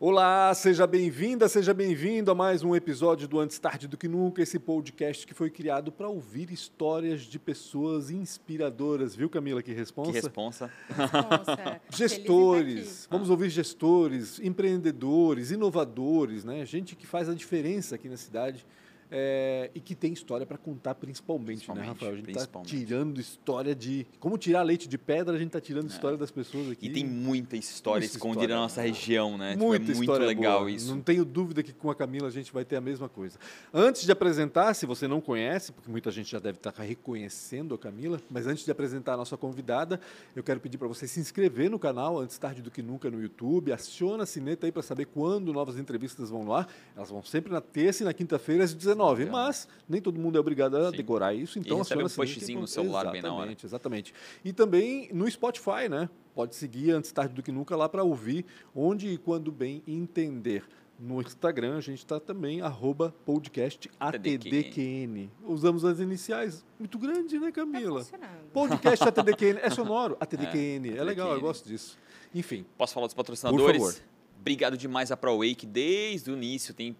Olá, seja bem-vinda, seja bem-vindo a mais um episódio do Antes Tarde do Que Nunca, esse podcast que foi criado para ouvir histórias de pessoas inspiradoras, viu Camila, que responsa? Que responsa. Responsa. Gestores, vamos ouvir gestores, empreendedores, inovadores, né? gente que faz a diferença aqui na cidade. É, e que tem história para contar principalmente, né, Principalmente, Rafael? A gente está tirando história de. Como tirar leite de pedra, a gente está tirando história das pessoas aqui. É. E tem muita história Muita escondida história na nossa região, né? Tipo, Muita é muito legal boa. isso. Não tenho dúvida que com a Camila a gente vai ter a mesma coisa. Antes de apresentar, se você não conhece, porque muita gente já deve estar reconhecendo a Camila, mas antes de apresentar a nossa convidada, eu quero pedir para você se inscrever no canal Antes Tarde do Que Nunca no YouTube, aciona a sineta aí para saber quando novas entrevistas vão no ar. Elas vão sempre na terça e na quinta-feira às 19 Legal. mas nem todo mundo é obrigado a Sim. decorar isso, então recebe um a sineta. pushzinho no celular bem na hora. Exatamente, exatamente. E também no Spotify, né? Pode seguir antes tarde do que nunca lá para ouvir onde e quando bem entender. No Instagram a gente está também, arroba podcast ATDQN. Usamos as iniciais. Muito grande, né, Tá Camila? funcionando. podcast ATDQN. É sonoro? ATDQN. É, É, legal, eu gosto disso. Enfim, Posso falar dos patrocinadores? Por favor. Obrigado demais à ProWay, que desde o início tem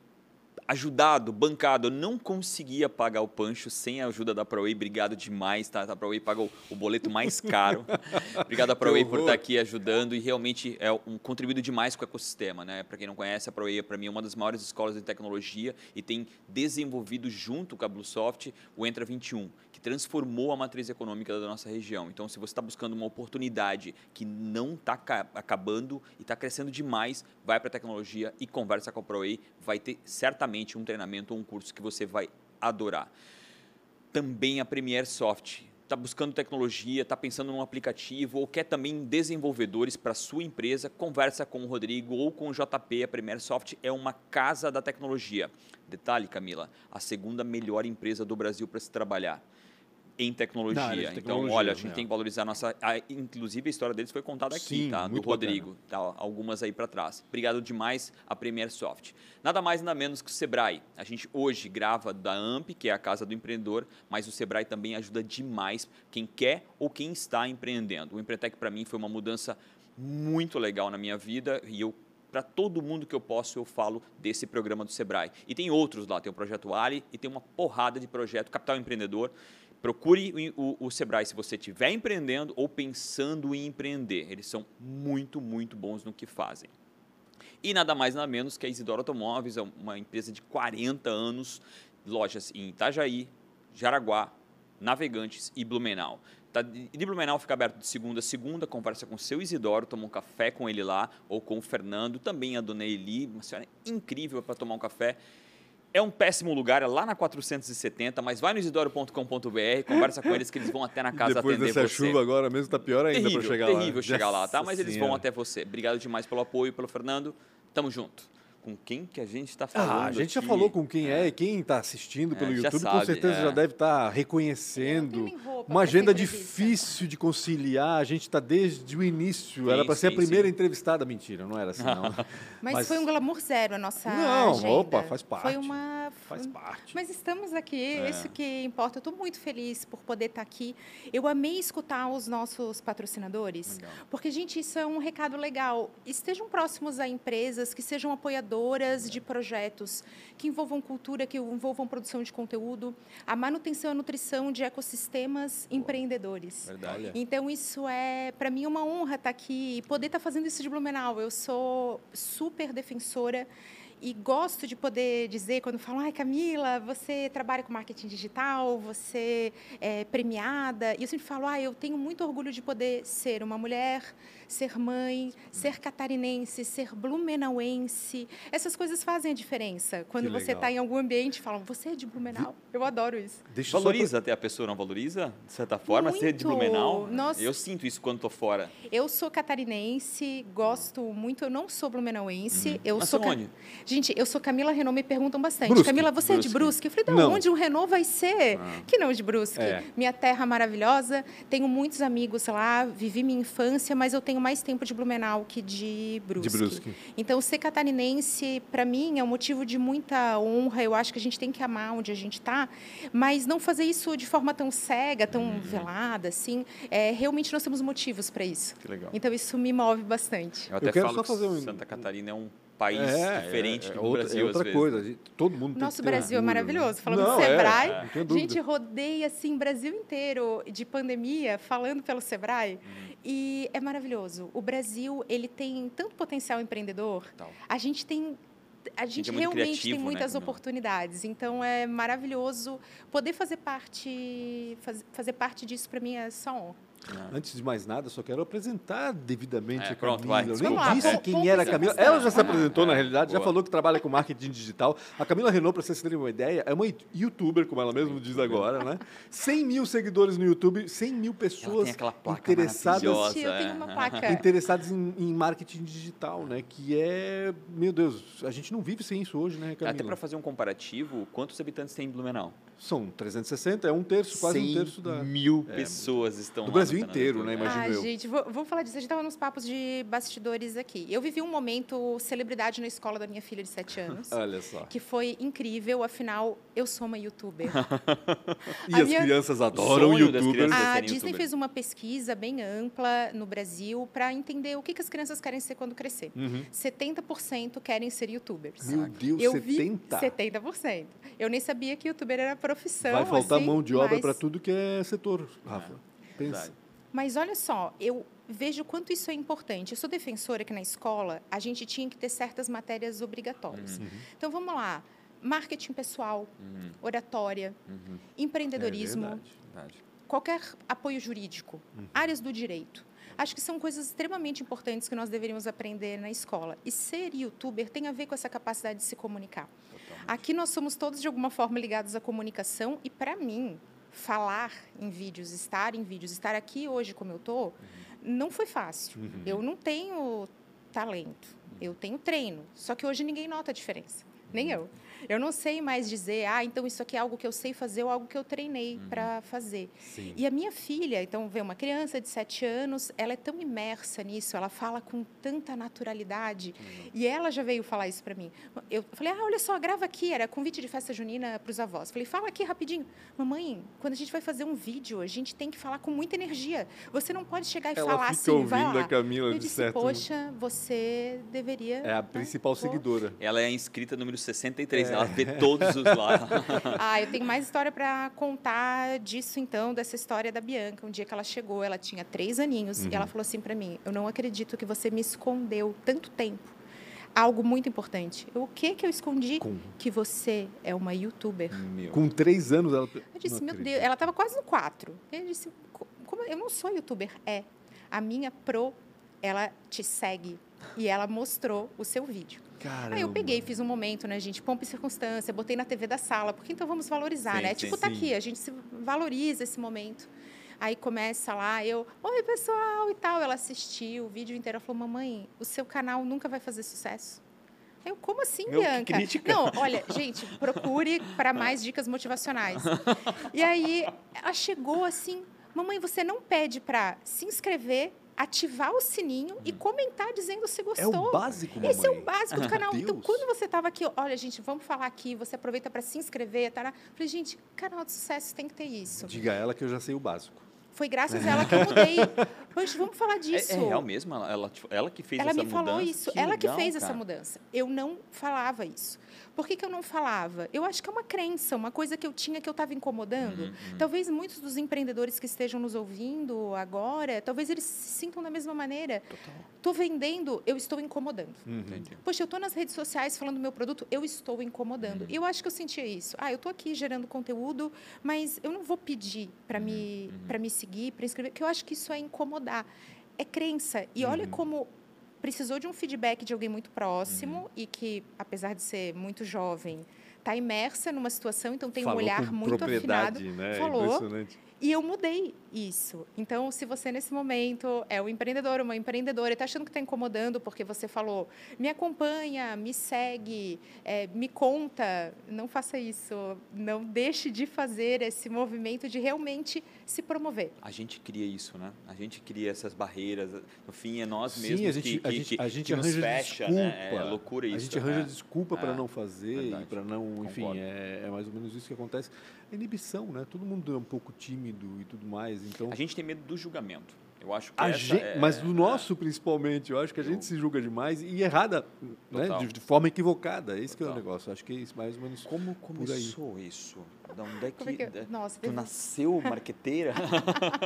ajudado, bancado. Eu não conseguia pagar o pancho sem a ajuda da ProWay. Obrigado demais, tá? A ProWay paga o, boleto mais caro. Obrigado à ProWay por estar aqui ajudando e realmente é um contribuído demais com o ecossistema, né? Para quem não conhece, a ProWay é para mim uma das maiores escolas de tecnologia e tem desenvolvido junto com a Bluesoft o Entra 21, que transformou a matriz econômica da nossa região. Então, se você está buscando uma oportunidade que não está acabando e está crescendo demais, vai para a tecnologia e conversa com a ProWay. Vai ter certamente um treinamento ou um curso que você vai adorar. Também a Premier Soft. Está buscando tecnologia, está pensando num aplicativo ou quer também desenvolvedores para sua empresa, conversa com o Rodrigo ou com o JP. A Premier Soft é uma casa da tecnologia. Detalhe, Camila, a segunda melhor empresa do Brasil para se trabalhar em tecnologia. Então, tecnologia, olha, a gente né? tem que valorizar a nossa. a- inclusive, a história deles foi contada aqui, Sim, tá? Do Rodrigo. Tá, algumas aí para trás. Obrigado demais a Premier Soft. Nada mais, nada menos que o Sebrae. A gente hoje grava da AMP, que é a casa do empreendedor, mas o Sebrae também ajuda demais quem quer ou quem está empreendendo. O Empretec, para mim, foi uma mudança muito legal na minha vida e eu para todo mundo que eu posso, eu falo desse programa do Sebrae. E tem outros lá, tem o Projeto Ali e tem uma porrada de projeto, Capital Empreendedor. Procure o, o, o Sebrae se você estiver empreendendo ou pensando em empreender. Eles são muito, muito bons no que fazem. E nada mais, nada menos que a Isidoro Automóveis, é uma empresa de 40 anos, lojas em Itajaí, Jaraguá, Navegantes e Blumenau. Tá, de Blumenau fica aberto de segunda a segunda, conversa com o seu Isidoro, toma um café com ele lá, ou com o Fernando, também a dona Eli, uma senhora incrível para tomar um café. É um péssimo lugar, é lá na 470, mas vai no isidoro.com.br, conversa com eles que eles vão até na casa depois atender dessa você. chuva agora mesmo tá pior ainda terrível, para chegar lá. terrível chegar lá, tá? Nossa Mas eles Senhora. vão até você. Obrigado demais pelo apoio, pelo Fernando. Tamo junto. Com quem que a gente está falando? Ah, a gente já aqui? falou com quem é e quem está assistindo pelo É, já YouTube com sabe, certeza é. já deve estar não reconhecendo. roupa Uma agenda difícil de conciliar. A gente está desde o início. era Sim, para ser a primeira sim. entrevistada. Mentira, não era assim, não. Mas, Mas- foi um glamour zero a nossa Não, agenda. opa, faz parte. Foi uma... Faz parte. Mas estamos aqui, É. isso que importa. Eu estou muito feliz por poder estar aqui. Eu amei escutar os nossos patrocinadores, Legal. porque, gente, isso é um recado legal. Estejam próximos a empresas que sejam apoiadoras de projetos que envolvam cultura, que envolvam produção de conteúdo, a manutenção e a nutrição de ecossistemas empreendedores. Verdade. Então, isso é, para mim, uma honra estar aqui e poder estar fazendo isso de Blumenau. Eu sou super defensora e gosto de poder dizer, quando falam, ai, Camila, você trabalha com marketing digital, você é premiada. E eu sempre falo, ah, eu tenho muito orgulho de poder ser uma mulher, ser mãe, ser catarinense, ser blumenauense. Essas coisas fazem a diferença. Quando você está em algum ambiente e falam, você é de Blumenau. Eu adoro isso. Deixa Valoriza até a pessoa, não valoriza? De certa forma, ser de Muito. Blumenal? Nossa. Eu sinto isso quando tô fora. Eu sou catarinense, gosto muito. Eu não sou blumenauense. Eu Mas sou. Onde? Gente, eu sou Camila Renault, me perguntam bastante. Brusque. Camila, você é de Brusque. Brusque? Eu falei, de Não. onde um Renault vai ser? Que não de Brusque. É. Minha terra maravilhosa. Tenho muitos amigos lá, vivi minha infância, mas eu tenho mais tempo de Blumenau que de Brusque. De Brusque. Então, ser catarinense, para mim, é um motivo de muita honra. Eu acho que a gente tem que amar onde a gente está, mas não fazer isso de forma tão cega, tão Uhum. velada, assim. É, realmente, nós temos motivos para isso. Que legal. Então, isso me move bastante. Eu até quero falo só que fazer um- Santa Catarina é um país é, diferente é, do outra, Brasil. É outra coisa. Todo mundo Nosso Brasil é maravilhoso. Falando não, do Sebrae, é, a gente rodeia assim o Brasil inteiro de pandemia falando pelo Sebrae. Uhum. E é maravilhoso. O Brasil ele tem tanto potencial empreendedor. Tal. A gente tem a gente, a gente é realmente tem né, muitas né, oportunidades. Então é maravilhoso poder fazer parte faz, fazer parte disso para mim é só honra. Ah. Antes de mais nada, só quero apresentar devidamente é, a pronto, Camila. Vai. Eu nem lá, disse quem era a Camila. Ela já se apresentou, na realidade, já falou que trabalha com marketing digital. A Camila Renault, para vocês terem uma ideia, é uma youtuber, como ela mesma diz agora, né? 100 mil seguidores no YouTube, 100 mil pessoas interessadas, placa. interessadas em, em, marketing digital, né? Que é, meu Deus, a gente não vive sem isso hoje, né, Camila? Até para fazer um comparativo, quantos habitantes tem em Blumenau? São 360, é um terço, quase um terço da. mil é, pessoas estão Do Brasil inteiro, né? Imagino ah, eu. Gente, vou, vou falar disso. A gente estava nos papos de bastidores aqui. Eu vivi um momento celebridade na escola da minha filha de 7 anos. Olha só. Que foi incrível, afinal, eu sou uma youtuber. e a as minha... crianças adoram youtubers. A Disney YouTuber. fez uma pesquisa bem ampla no Brasil para entender o que, que as crianças querem ser quando crescer. Uhum. 70% querem ser youtubers. Meu Deus, eu 70%? Vi 70%. Eu nem sabia que youtuber era profissão. Vai faltar assim, mão de obra mas... para tudo que é setor, Rafa. É, Pensa. Mas olha só, eu vejo quanto isso é importante. Eu sou defensora que na escola a gente tinha que ter certas matérias obrigatórias. Uhum. Então vamos lá, marketing pessoal, uhum. oratória, uhum. empreendedorismo, é verdade, verdade. qualquer apoio jurídico, uhum. áreas do direito. Acho que são coisas extremamente importantes que nós deveríamos aprender na escola. E ser youtuber tem a ver com essa capacidade de se comunicar. Aqui nós somos todos de alguma forma ligados à comunicação e para mim falar em vídeos, estar em vídeos, estar aqui hoje como eu estou, uhum. não foi fácil. Uhum. Eu não tenho talento, eu tenho treino. Só que hoje ninguém nota a diferença, nem eu. Eu não sei mais dizer, ah, então isso aqui é algo que eu sei fazer ou algo que eu treinei uhum. para fazer. Sim. E a minha filha, então, vê uma criança de sete anos, ela é tão imersa nisso, ela fala com tanta naturalidade. Uhum. E ela já veio falar isso para mim. Eu falei, ah, olha só, grava aqui, era convite de festa junina para os avós. Falei, fala aqui rapidinho. Mamãe, quando a gente vai fazer um vídeo, a gente tem que falar com muita energia. Você não pode chegar e ela falar fica assim, ouvindo vai lá. A Camila eu disse, certo... poxa, você deveria... É a principal né? seguidora. Ela é a inscrita número 63 ela vê todos os lá. ah, eu tenho mais história para contar disso então, dessa história da Bianca. Um dia que ela chegou, ela tinha três aninhos uhum. e ela falou assim para mim: Eu não acredito que você me escondeu tanto tempo. Algo muito importante. Eu, o que que eu escondi? Com... Que você é uma youtuber. Meu. Com três anos ela. Eu disse, meu Deus, ela estava quase no quatro. Eu disse, como eu não sou youtuber, é. A minha pro, ela te segue e ela mostrou o seu vídeo. Caramba. Aí eu peguei, fiz um momento, né, gente? Pompa e circunstância, botei na TV da sala, porque então vamos valorizar, sim, né? Sim, tipo, tá sim. aqui, a gente se valoriza esse momento. Aí começa lá, eu, oi pessoal e tal. Ela assistiu o vídeo inteiro, ela falou, mamãe, o seu canal nunca vai fazer sucesso. Eu, como assim, Meu, Bianca? Não, olha, gente, procure para mais dicas motivacionais. E aí ela chegou assim, mamãe, você não pede para se inscrever, ativar o sininho hum. e comentar dizendo se gostou. É o básico, mamãe. Esse é o básico do canal. Então, quando você estava aqui, olha, gente, vamos falar aqui, você aproveita para se inscrever, tá? Falei, gente, canal de sucesso tem que ter isso. Diga a ela que eu já sei o básico. Foi graças a ela que eu mudei. Poxa, vamos falar disso. É, é real mesmo? Ela, ela, ela que fez ela essa mudança? Ela me falou isso. Que ela legal, que fez cara. essa mudança. Eu não falava isso. Por que, que eu não falava? Eu acho que é uma crença, uma coisa que eu tinha que eu estava incomodando. Uhum, uhum. Talvez muitos dos empreendedores que estejam nos ouvindo agora, talvez eles se sintam da mesma maneira. Estou vendendo, eu estou incomodando. Uhum. Poxa, eu estou nas redes sociais falando do meu produto, eu estou incomodando. E eu acho que eu sentia isso. Ah, eu estou aqui gerando conteúdo, mas eu não vou pedir para me, uhum. me seguir, para inscrever, porque eu acho que isso é incomodar. É crença. E olha como precisou de um feedback de alguém muito próximo uhum. e que, apesar de ser muito jovem, está imersa numa situação, então tem Falou um olhar muito afinado. Né? Falou. E eu mudei isso. Então, se você nesse momento é um empreendedor, uma empreendedora, e está achando que está incomodando porque você falou, me acompanha, me segue, é, me conta, não faça isso. Não deixe de fazer esse movimento de realmente se promover. A gente cria isso, né? A gente cria essas barreiras. No fim, é nós Sim, mesmos a gente, que, a gente, que, a gente que arranja fecha, desculpa. né? É loucura isso. A gente arranja é. desculpa para é. não fazer, para não, enfim, é, é mais ou menos isso que acontece. É inibição, né? Todo mundo é um pouco tímido e tudo mais, então... A gente tem medo do julgamento. Eu acho que A essa gente, é- mas do é- nosso, principalmente. Eu acho que a gente Eu- se julga demais e errada, né? De, de forma equivocada. Esse que é o negócio. Acho que é isso, mais ou menos. Como começou isso? Da onde é que, Como é que eu- Nossa, tu nasceu marqueteira?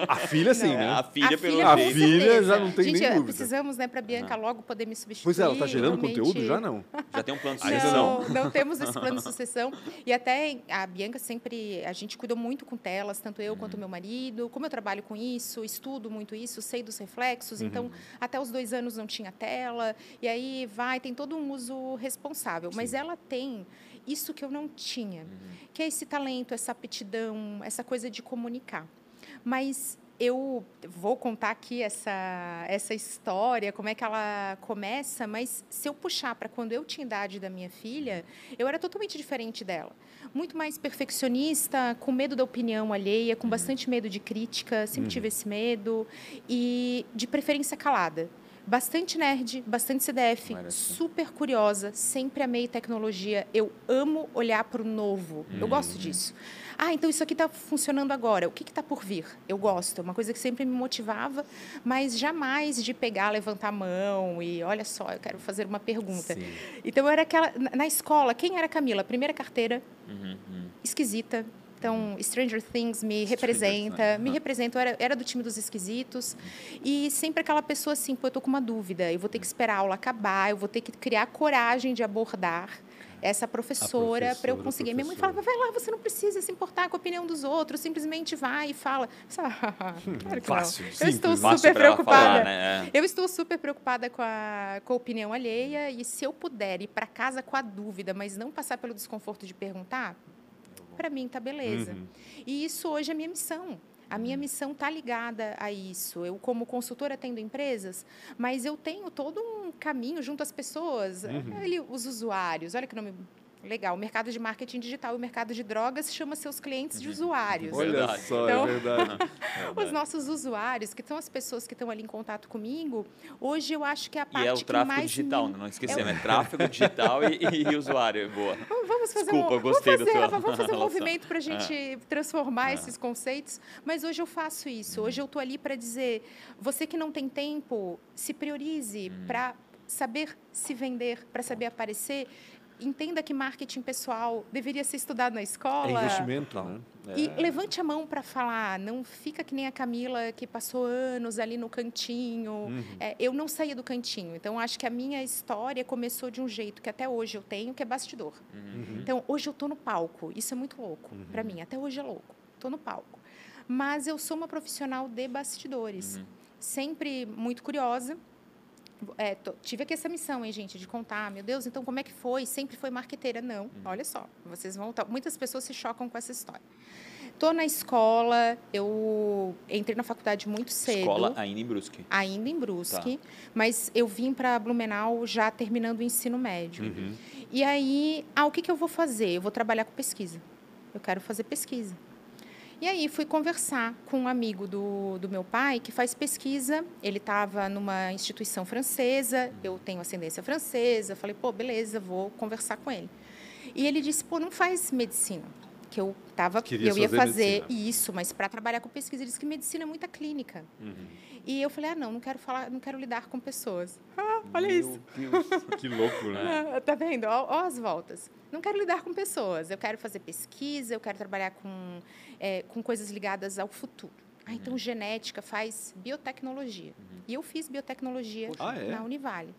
A filha, sim, Não, né? a filha, pelo A jeito. filha certeza. já não tem Gente, nem é, dúvida. Precisamos, né, para Bianca logo poder me substituir. Pois é, ela está gerando realmente- conteúdo já, não? Já tem um plano de sucessão. Não, não temos esse plano de sucessão. E até a Bianca sempre, a gente cuidou muito com telas, tanto eu Uhum. quanto meu marido. Como eu trabalho com isso, estudo muito isso, sei dos reflexos. Uhum. Então, até os dois anos não tinha tela. E aí vai, tem todo um uso responsável. Mas ela tem isso que eu não tinha, que é esse talento, essa aptidão, essa coisa de comunicar. Mas eu vou contar aqui essa, essa história, como é que ela começa, mas se eu puxar para quando eu tinha idade da minha filha, eu era totalmente diferente dela. Muito mais perfeccionista, com medo da opinião alheia, com bastante medo de crítica, sempre tive esse medo, e de preferência calada. Bastante nerd, bastante CDF, Parece. super curiosa, sempre amei tecnologia. Eu amo olhar para o novo. Eu gosto disso. Ah, então isso aqui está funcionando agora. O que está por vir? Eu gosto. É uma coisa que sempre me motivava, mas jamais de pegar, levantar a mão e olha só, eu quero fazer uma pergunta. Sim. Então eu era aquela na- escola. Quem era a Camila? Primeira carteira, Uhum, uhum. esquisita. Então, Stranger Things me representa, me representa. Eu era, era do time dos esquisitos. E sempre aquela pessoa assim, pô, eu tô com uma dúvida, eu vou ter que esperar a aula acabar, eu vou ter que criar coragem de abordar essa professora para eu conseguir. Minha mãe falava, vai lá, você não precisa se importar com a opinião dos outros, simplesmente vai e fala. Claro que Fácil, não. Eu simples. estou super preocupada. falar, né? Eu estou super preocupada com a, com a opinião alheia e se eu puder ir para casa com a dúvida, mas não passar pelo desconforto de perguntar, para mim tá beleza. Uhum. E isso hoje é a minha missão. A minha missão está ligada a isso. Eu, como consultora, atendo empresas, mas eu tenho todo um caminho junto às pessoas, ali, os usuários. Olha que nome legal. O mercado de marketing digital e o mercado de drogas chama seus clientes de usuários. Olha Verdade. só, Então- é verdade. Os nossos usuários, que são as pessoas que estão ali em contato comigo, hoje eu acho que é a E parte é o que tráfego mais digital, me- né? não esquecemos. É, tráfego digital e, e usuário. Boa. Vamos fazer Desculpa, um, gostei vamos fazer, vamos fazer um movimento para a gente transformar É. esses conceitos. Mas hoje eu faço isso. Hoje eu estou ali para dizer: você que não tem tempo, se priorize Hum. para saber se vender, para saber aparecer. Entenda que marketing pessoal deveria ser estudado na É escola. investimento, né? E É. levante a mão para falar, não fica que nem a Camila que passou anos ali no cantinho. Uhum. É, eu não saía do cantinho, então acho que a minha história começou de um jeito que até hoje eu tenho, que é bastidor. Uhum. Então hoje eu tô no palco, isso é muito louco para mim, até hoje é louco. Tô no palco, mas eu sou uma profissional de bastidores, Uhum. sempre muito curiosa. É, tive aqui essa missão, hein, gente, de contar. Meu Deus, então como é que foi? Sempre foi marqueteira? Não. Olha só, vocês vão. Muitas pessoas se chocam com essa história. Tô na escola, eu entrei na faculdade muito cedo. Escola ainda em Brusque. Ainda em Brusque, Tá. mas eu vim para Blumenau já terminando o ensino médio. Uhum. E aí, ah, o que, que eu vou fazer? Eu vou trabalhar com pesquisa. Eu quero fazer pesquisa. E aí fui conversar com um amigo do, do meu pai que faz pesquisa. Ele estava numa instituição francesa, eu tenho ascendência francesa. Falei, pô, beleza, vou conversar com ele. E ele disse, pô, não faz medicina. Que eu tava, Queria eu ia fazer isso, mas para trabalhar com pesquisa, ele disse que medicina é muita clínica. Uhum. E eu falei, ah, não, não quero falar, não quero lidar com pessoas. Ah, olha Meu isso. Deus. Que louco, né? Ah, tá vendo? Ó, ó as voltas. Não quero lidar com pessoas. Eu quero fazer pesquisa, eu quero trabalhar com, é, com coisas ligadas ao futuro. Ah, então genética faz biotecnologia. E eu fiz biotecnologia Ah, é? na Univale.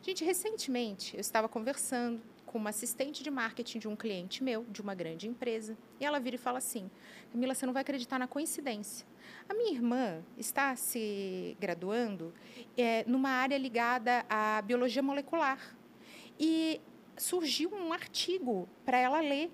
Gente, recentemente eu estava conversando com uma assistente de marketing de um cliente meu, de uma grande empresa, e ela vira e fala assim: Camila, você não vai acreditar na coincidência. A minha irmã está se graduando é, numa área ligada à biologia molecular. E surgiu um artigo para ela ler.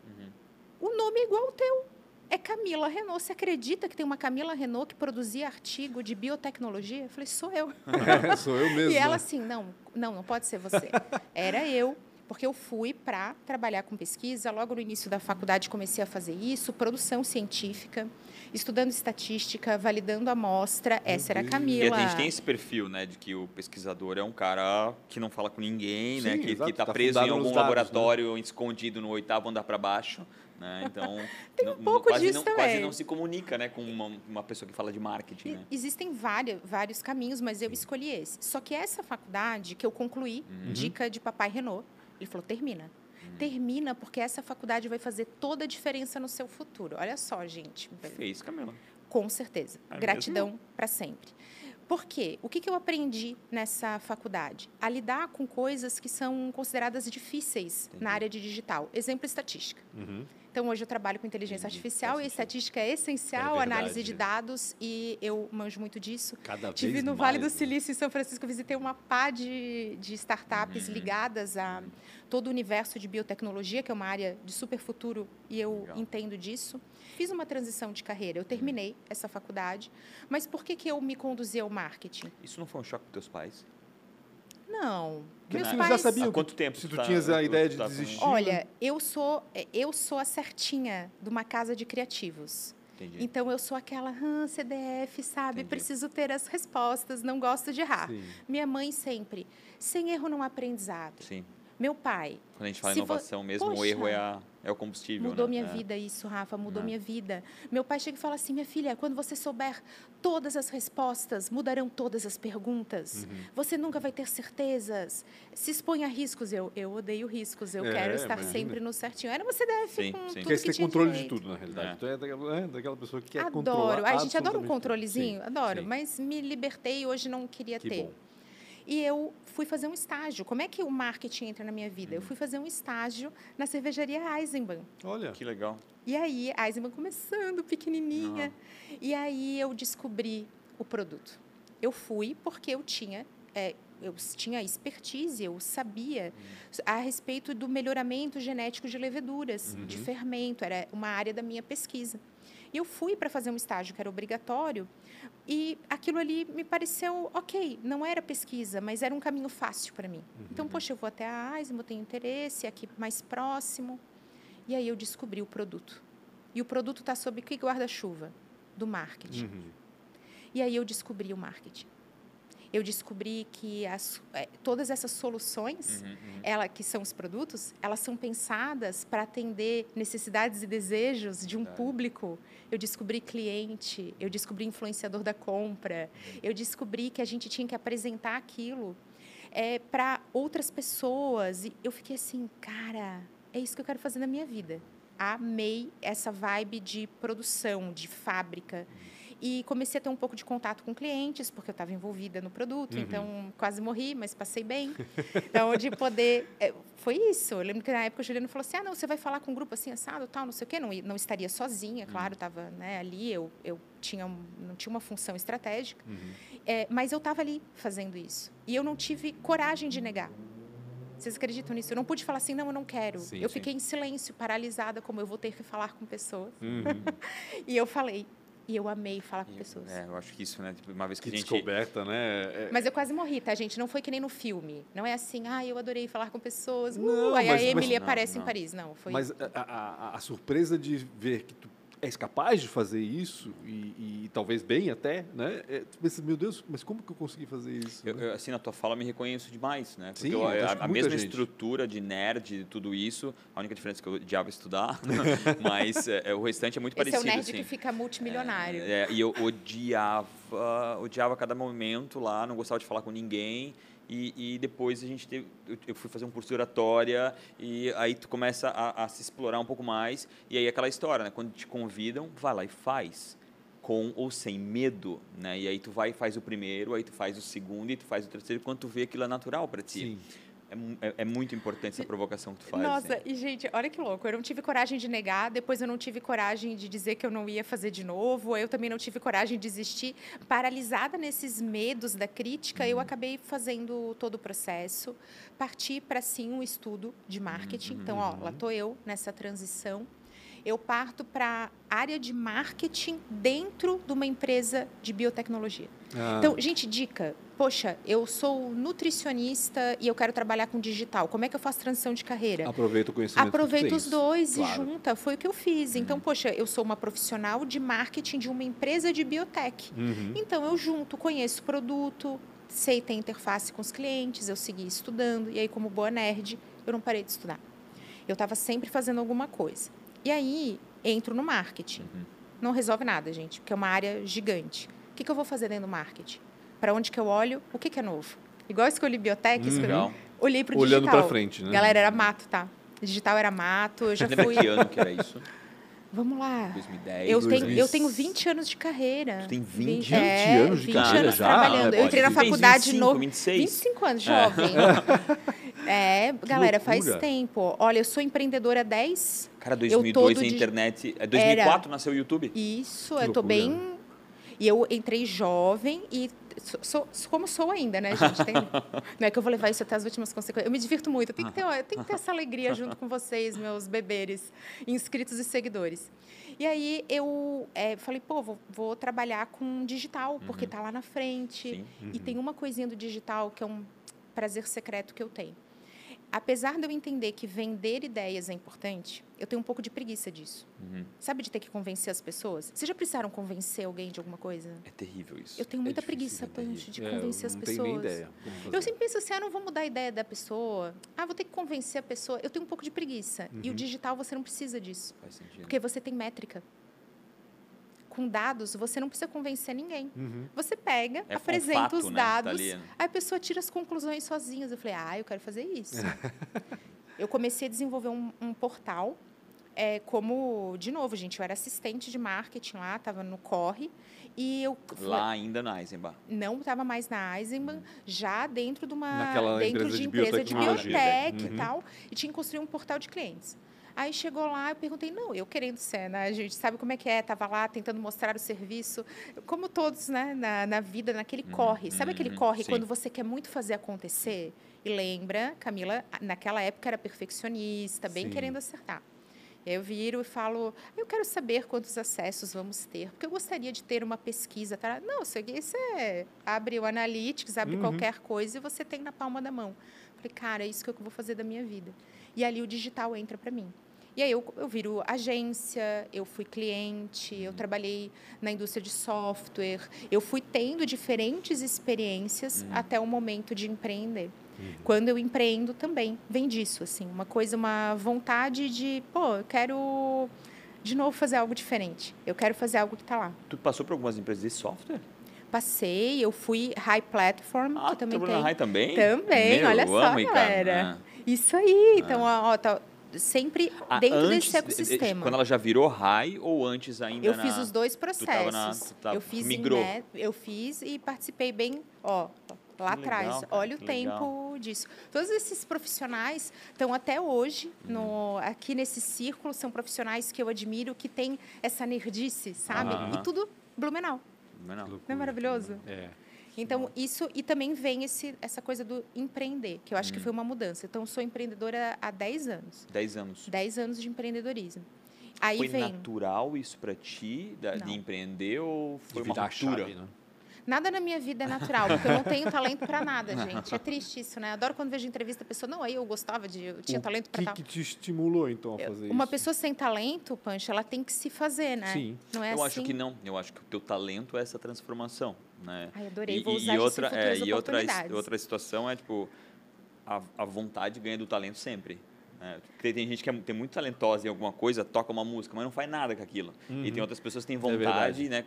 O nome é igual ao teu. É Camila Renault. Você acredita que tem uma Camila Renault que produzia artigo de biotecnologia? Eu falei, sou eu. Sou eu mesmo. E ela assim, não, não, não pode ser você. Era eu, porque eu fui para trabalhar com pesquisa. Logo no início da faculdade comecei a fazer isso, produção científica, estudando estatística, validando amostra. Essa era a E a Camila. gente tem esse perfil, né, de que o pesquisador é um cara que não fala com ninguém, né, Sim, que exato, está tá preso em algum dados, laboratório escondido no oitavo andar para baixo, né? Então, Tem um não- pouco quase, disso não, quase também. não se comunica, né, com uma, uma pessoa que fala de marketing, E- né? Existem várias, vários caminhos, mas eu escolhi esse. Só que essa faculdade que eu concluí, Uhum. dica de papai Renault, ele falou: termina. Termina, porque essa faculdade vai fazer toda a diferença no seu futuro. Olha só, gente. Fez, Camila. Com certeza. É Gratidão para sempre. Por quê? O que, que eu aprendi nessa faculdade? A lidar com coisas que são consideradas difíceis Entendi. na área de digital. Exemplo, estatística. Uhum. Então, hoje eu trabalho com inteligência Entendi, artificial e estatística é essencial, É análise de dados, e eu manjo muito disso. Cada Tive vez no mais, Vale do né? Silício, em São Francisco, visitei uma pá de, de startups Uhum. ligadas a todo o universo de biotecnologia, que é uma área de super futuro, e eu Legal. entendo disso. Fiz uma transição de carreira, eu terminei essa faculdade, mas por que, que eu me conduzi ao marketing? Isso não foi um choque para teus pais? Não. Porque Meus tu pais... já sabia Há o quanto tempo se tu tá- tinhas a ideia de tá desistir. Olha, eu sou, eu sou a certinha de uma casa de criativos. Entendi. Então, eu sou aquela "Ah, CDF, sabe? Entendi. Preciso ter as respostas, não gosto de errar. Sim. Minha mãe sempre, sem erro não aprendizado. Sim. Meu pai, Quando a gente fala em Se vo- inovação mesmo, o Poxa, erro é, a- é o combustível, mudou né? minha É. vida isso, Rafa, mudou É. minha vida. Meu pai chega e fala assim, minha filha, quando você souber todas as respostas, mudarão todas as perguntas. Uhum. Você nunca vai ter certezas. Se expõe a riscos. Eu, eu odeio riscos, eu É, quero estar imagina. sempre no certinho. Era você deve Sim, com sim. tudo Quer que ter tinha controle de direito. tudo, na realidade. É. Tu é daquela, é daquela pessoa que quer controlar Adoro. A gente adora um controlezinho, Sim, adoro. sim. Mas me libertei e hoje não queria Que ter. bom. E eu fui fazer um estágio. Como é que o marketing entra na minha vida? Eu fui fazer um estágio na cervejaria Eisenbahn. Olha, Que legal. E aí, a Eisenbahn começando, pequenininha. E aí eu descobri o produto. Eu fui porque eu tinha, é, eu tinha expertise, eu sabia a respeito do melhoramento genético de leveduras, de Uhum. fermento, era uma área da minha pesquisa. E eu fui para fazer um estágio que era obrigatório e aquilo ali me pareceu ok, não era pesquisa, mas era um caminho fácil para mim. Então, poxa, eu vou até a eu tenho interesse, aqui mais próximo. E aí eu descobri o produto. E o produto está sob que guarda-chuva? Do marketing. Uhum. E aí eu descobri o marketing. Eu descobri que as, eh, todas essas soluções, Uhum, uhum. ela, que são os produtos, elas são pensadas para atender necessidades e desejos de um Verdade. público. Eu descobri cliente, eu descobri influenciador da compra, eu descobri que a gente tinha que apresentar aquilo para outras pessoas. E eu fiquei assim, cara, é isso que eu quero fazer na minha vida. Amei essa vibe de produção, de fábrica. E comecei a ter um pouco de contato com clientes, porque eu estava envolvida no produto, Uhum. então quase morri, mas passei bem. Então, de poder. é, Foi isso. Eu lembro que na época o Juliano falou assim: ah, não, você vai falar com um grupo assim, assado, tal, não sei o quê. Não, não estaria sozinha, claro, estava né, ali, eu, eu tinha, não tinha uma função estratégica. Uhum. É, mas eu estava ali fazendo isso. E eu não tive coragem de negar. Vocês acreditam nisso? Eu não pude falar assim, não, eu não quero. Sim, eu sim. fiquei em silêncio, paralisada, como eu vou ter que falar com pessoas. Uhum. E eu falei. E eu amei falar com E- pessoas. É, eu acho que isso, né? tipo, Uma vez que, Que a gente. descoberta, né? É- Mas eu quase morri, tá, gente? Não foi que nem no filme. Não é assim, ah, eu adorei falar com pessoas. Uh, Não, aí mas- a mas- Emily Não, aparece não. em Paris. Não, foi. Mas a, a- a- a surpresa de ver que tu és capaz de fazer isso, e, e talvez bem até, né? É, tu pensa, meu Deus, mas como que eu consegui fazer isso? Eu, né? eu, assim, na tua fala, eu me reconheço demais, né? Porque Sim, eu- eu a, a mesma gente. estrutura de nerd e tudo isso, a única diferença é que eu odiava estudar, mas é, é, o restante é muito Esse é o parecido, nerd assim. que fica multimilionário. É, é, e eu odiava, odiava cada momento lá, não gostava de falar com ninguém. E, e depois a gente teve, eu, fui fazer um curso de oratória e aí tu começa a, a se explorar um pouco mais. E aí aquela história, né? Quando te convidam, vai lá e faz. Com ou sem medo, né? E aí tu vai e faz o primeiro, aí tu faz o segundo e tu faz o terceiro, quando tu vê aquilo é natural para ti. Sim. É, é- é muito importante essa provocação que tu faz. Nossa, assim. e gente, olha que louco. Eu não tive coragem de negar, depois eu não tive coragem de dizer que eu não ia fazer de novo, eu também não tive coragem de desistir. Paralisada nesses medos da crítica, eu acabei fazendo todo o processo, parti para sim um estudo de marketing. Então, ó, lá tô eu nessa transição. Eu parto para área de marketing dentro de uma empresa de biotecnologia. Ah, Então, gente, dica. Poxa, eu sou nutricionista e eu quero trabalhar com digital. Como é que eu faço transição de carreira? aproveita o conhecimento Aproveita os dois Claro. e junta. Foi o que eu fiz. Então, poxa, eu sou uma profissional de marketing de uma empresa de biotech. Uhum. Então, eu junto, conheço o produto, sei ter interface com os clientes, eu segui estudando. E aí, como boa nerd, eu não parei de estudar. Eu estava sempre fazendo alguma coisa. E aí, entro no marketing. Uhum. Não resolve nada, gente, porque é uma área gigante. O que, que eu vou fazer dentro do marketing? Para onde que eu olho? O que, que é novo? Igual eu escolhi biotech, Hum, escolhi, Legal. olhei para o Olhando digital. pra frente, né? Galera, era mato, tá? Digital era mato, eu já Lembra fui... que ano que era isso? Vamos lá. 2010, Eu tenho, 2000. eu tenho 20 anos de carreira. Tu tem 20 é, anos de 20 carreira anos já? trabalhando. Eu Olha, entrei na faculdade 25, no 26. 25 anos, jovem. É, galera, faz loucura. tempo. Olha, eu sou empreendedora há 10. Cara, Eu 2002 todo a de- internet... É 2004 nasceu o YouTube? Isso, Que eu tô loucura. bem. E eu entrei jovem e sou, sou- como sou ainda, né, gente? Tem- não é que eu vou levar isso até as últimas consequências. Eu me divirto muito. Eu tenho que ter, eu tenho que ter essa alegria junto com vocês, meus beberes, inscritos e seguidores. E aí eu é, falei, pô, vou, vou trabalhar com digital, porque tá lá na frente. Sim. E tem uma coisinha do digital que é um prazer secreto que eu tenho. Apesar de eu entender que vender ideias é importante, eu tenho um pouco de preguiça disso. Uhum. Sabe de ter que convencer as pessoas? Vocês já precisaram convencer alguém de alguma coisa? É terrível isso. Eu tenho muita preguiça, é terrível. Pancho, de É, convencer as não pessoas. tenho nem ideia. Eu sempre penso assim, ah, não vou mudar a ideia da pessoa. Ah, vou ter que convencer a pessoa. Eu tenho um pouco de preguiça. E o Uhum. digital você não precisa disso. Faz sentido. Porque você tem métrica. Com dados, você não precisa convencer ninguém. Uhum. Você pega, É apresenta fato, os né, dados, tá ali, né? aí a pessoa tira as conclusões sozinhas. Eu falei, ah, eu quero fazer isso. eu comecei a desenvolver um, um portal, é, como, de novo, gente, eu era assistente de marketing lá, estava no Corre, e eu Lá ainda na Eisenbach. não estava mais na Eisenbahn, já dentro de uma Naquela dentro empresa de, de empresa de biotech Uhum. e tal, e tinha que construir um portal de clientes. Aí chegou lá, eu perguntei, não, eu querendo ser, né? A gente sabe como é que é, tava lá tentando mostrar o serviço, como todos, né, na, na vida, naquele Uhum, corre. Sabe aquele uhum, corre sim. quando você quer muito fazer acontecer? E lembra, Camila, naquela época era perfeccionista, bem Sim. querendo acertar. Eu viro e falo, eu quero saber quantos acessos vamos ter, porque eu gostaria de ter uma pesquisa. Tá? Não, isso aqui você abre o Analytics, abre Uhum. qualquer coisa e você tem na palma da mão. Falei, cara, é isso que eu vou fazer da minha vida. E ali o digital entra para mim. E aí eu, eu viro agência, eu fui cliente, eu trabalhei na indústria de software, eu fui tendo diferentes experiências Uhum. até o momento de empreender. Uhum. Quando eu empreendo também, vem disso, assim, uma coisa, uma vontade de, pô, eu quero de novo fazer algo diferente. Eu quero fazer algo que está lá. Tu passou por algumas empresas de software? Passei, eu fui High Platform, Ah, que também tem. na RAI também? Também, Meu, olha só, amo, galera. Ah. Isso aí, então, ó, ó, tá sempre Ah, dentro antes, desse ecossistema. Quando ela já virou RAI ou antes ainda Eu na- fiz os dois tava processos. na- tu tava- eu fiz em migrou. net- eu fiz e participei bem, ó, lá Que atrás. legal, Olha o que tempo disso. Todos esses profissionais estão até hoje no, Uhum. aqui nesse círculo, são profissionais que eu admiro, que têm essa nerdice, sabe? Aham. E tudo Blumenau. Não. Não é maravilhoso? É. Então, isso, e também vem esse, essa coisa do empreender, que eu acho que Hum. foi uma mudança. Então, eu sou empreendedora há 10 anos. 10 anos. 10 anos de empreendedorismo. Aí foi vem. natural isso pra ti, da- de empreender, ou foi De uma ruptura? chave, né? Nada na minha vida é natural, porque eu não tenho talento para nada, gente. É triste isso, né? Adoro quando vejo entrevista, a pessoa, não, aí eu gostava de, eu tinha O talento para que, tal. que te estimulou, então, a fazer Uma isso? pessoa sem talento, Pancho, ela tem que se fazer, né? Sim. Não é eu assim? acho que não. Eu acho que o teu talento é essa transformação, né? Ai, adorei, E, vou usar e outra, é, e outra, outra situação é tipo a, a vontade ganha do talento sempre. Porque tem gente que é, tem muito talentosa em alguma coisa, toca uma música, mas não faz nada com aquilo. E tem outras pessoas que têm Uhum. É vontade, né?